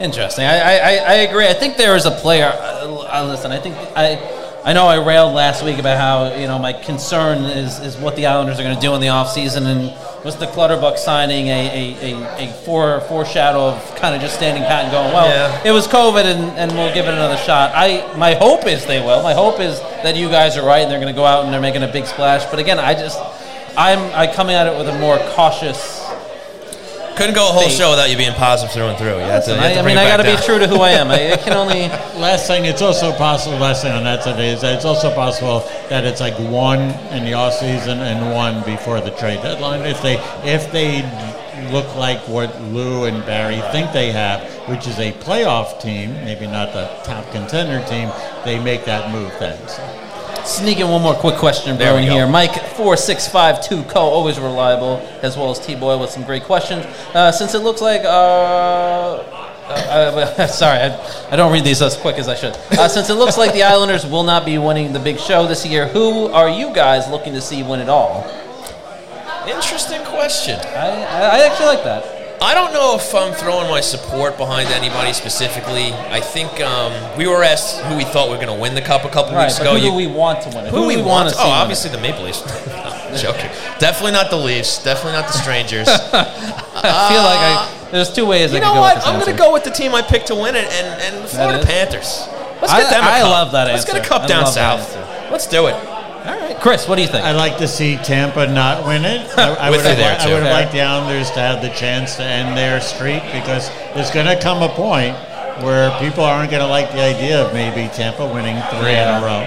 Interesting. I, I, I- I agree. I think there is a player. Uh, uh, listen, I think I I know I railed last week about how you know my concern is, is what the Islanders are going to do in the offseason and was the Clutterbuck signing a, a, a, a fore, foreshadow of kind of just standing pat and going, well, Yeah. it was COVID and, and we'll give it another shot. I my hope is they will. My hope is that you guys are right and they're going to go out and they're making a big splash. But again, I just I'm I coming at it with a more cautious. Couldn't go a whole Fate. show without you being positive through and through. You have to, you have I, to I mean, I got to be true to who I am. I, I can only. Last thing, it's also possible. Last thing on that today is that it's also possible that it's like one in the off season and one before the trade deadline. If they if they look like what Lou and Barry think they have, which is a playoff team, maybe not the top contender team, they make that move then. So. Sneak in one more quick question, There here. Mike four six five two co always reliable, as well as T Boy with some great questions. Uh, since it looks like, uh, uh, uh, sorry, I, I don't read these as quick as I should. Uh, since it looks like the Islanders will not be winning the big show this year, who are you guys looking to see win it all? Interesting question. I, I actually like that. I don't know if I'm throwing my support behind anybody specifically. I think um, we were asked who we thought we were going to win the cup a couple Right, weeks ago. who You- do we want to win it? who do we want want? to see? oh, obviously the Maple Leafs. No, joking. Definitely not the Leafs. Definitely not the Strangers. I feel like I, there's two ways I you could know what? I'm going to go with the team I picked to win it, and, and the Florida Panthers. Let's I- them I cup. love that Let's get a cup I down south. Let's do it. All right, Chris, what do you think? I like to see Tampa not win it. I, I would you have, there, I would have liked the Islanders to have the chance to end their streak because there's going to come a point where people aren't going to like the idea of maybe Tampa winning three in a row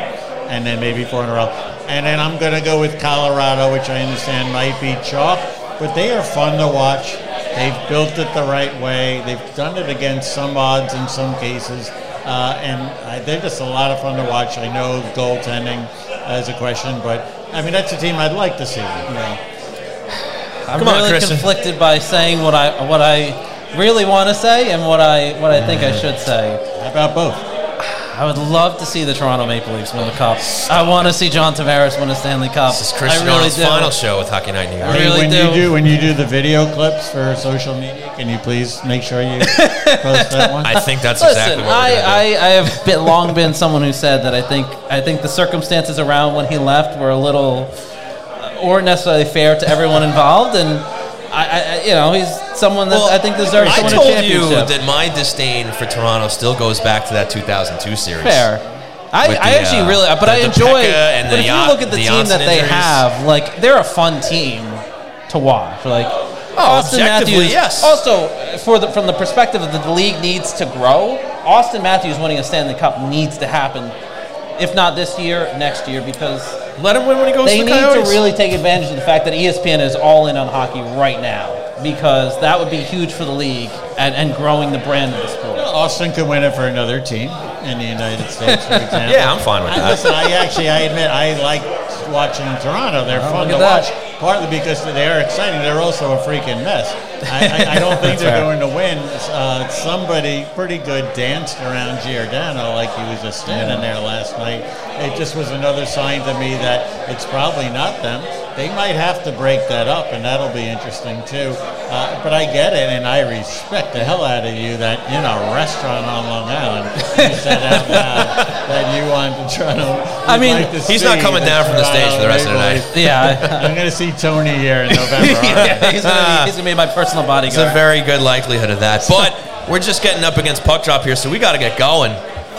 and then maybe four in a row. And then I'm going to go with Colorado, which I understand might be chalk, but they are fun to watch. They've built it the right way. They've done it against some odds in some cases. Uh, and I, they're just a lot of fun to watch. I know goaltending is a question, but I mean that's a team I'd like to see. You know. I'm Come really Kristen. conflicted by saying what I what I really want to say and what I what I think I should say. How about both? I would love to see the Toronto Maple Leafs win the cup. I want to see John Tavares win a Stanley Cup. This is Chris I really Arnold's do. final show with Hockey Night in New York. I really when do. you do when you do the video clips for social media, can you please make sure you post that one? I think that's Listen, exactly what I, gonna do. I, I have been, long been someone who said that I think I think the circumstances around when he left were a little uh, weren't necessarily fair to everyone involved, and I, I you know he's someone that I think deserves I to win a told you that my disdain for Toronto still goes back to that 2002 series. Fair. I, With I actually uh, really, but the- I enjoy. But if you look at the, the team that they injuries. have, like they're a fun team to watch. Like Auston Oh, objectively, Matthews. yes. Also, for the from the perspective of the league needs to grow, Auston Matthews winning a Stanley Cup needs to happen. If not this year, next year, because Let him win when he goes they to the need to really take advantage of the fact that ESPN is all in on hockey right now, because that would be huge for the league and, and growing the brand of the sport. Auston could win it for another team in the United States, for example. Yeah, I'm fine with I, that. Listen, I actually, I admit, I like watching Toronto. They're fun to at watch. Partly because they're exciting. They're also a freaking mess. I, I, I don't think they're fair. going to win. Uh, somebody pretty good danced around Giordano like he was just standing there last night. It just was another sign to me that it's probably not them. They might have to break that up, and that'll be interesting too. Uh, but I get it, and I respect the hell out of you that in a restaurant on Long Island you said out that you want to try to. I mean, like to he's not coming down from the stage for the rest of the night. Yeah. I'm going to see Tony here in November. Yeah, he's gonna, be, he's gonna be my personal bodyguard. It's a very good likelihood of that. But we're just getting up against puck drop here, so we got to get going.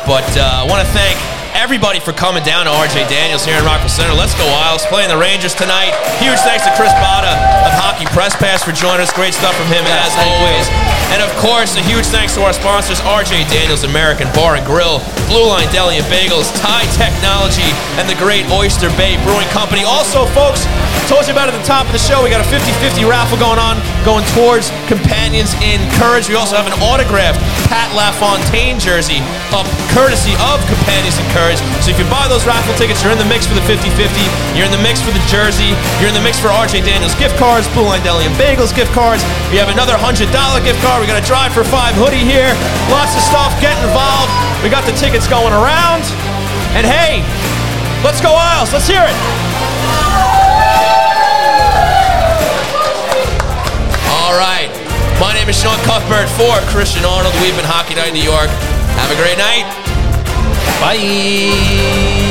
But uh, I want to thank everybody for coming down to RJ Daniels here in Rockville Centre. Let's go Isles playing the Rangers tonight. Huge thanks to Chris Botta of Hockey Press Pass for joining us. Great stuff from him as always. And of course, a huge thanks to our sponsors, RJ Daniels American Bar and Grill, Blue Line Deli and Bagels, Tie Technology, and the great Oyster Bay Brewing Company. Also, folks, told you about at the top of the show, we got a 50-50 raffle going on, going towards Companions in Courage. We also have an autographed Pat LaFontaine jersey up courtesy of Companions in Courage. So if you buy those raffle tickets, you're in the mix for the 50-50. You're in the mix for the jersey. You're in the mix for RJ Daniels gift cards, Blue Line Deli and Bagels gift cards. We have another $100 gift card. We got a drive for five hoodie here. Lots of stuff. Get involved. We got the tickets going around. And hey, let's go Isles. Let's hear it. All right. My name is Sean Cuthbert for Christian Arnold. We've been Hockey Night in New York. Have a great night. Bye.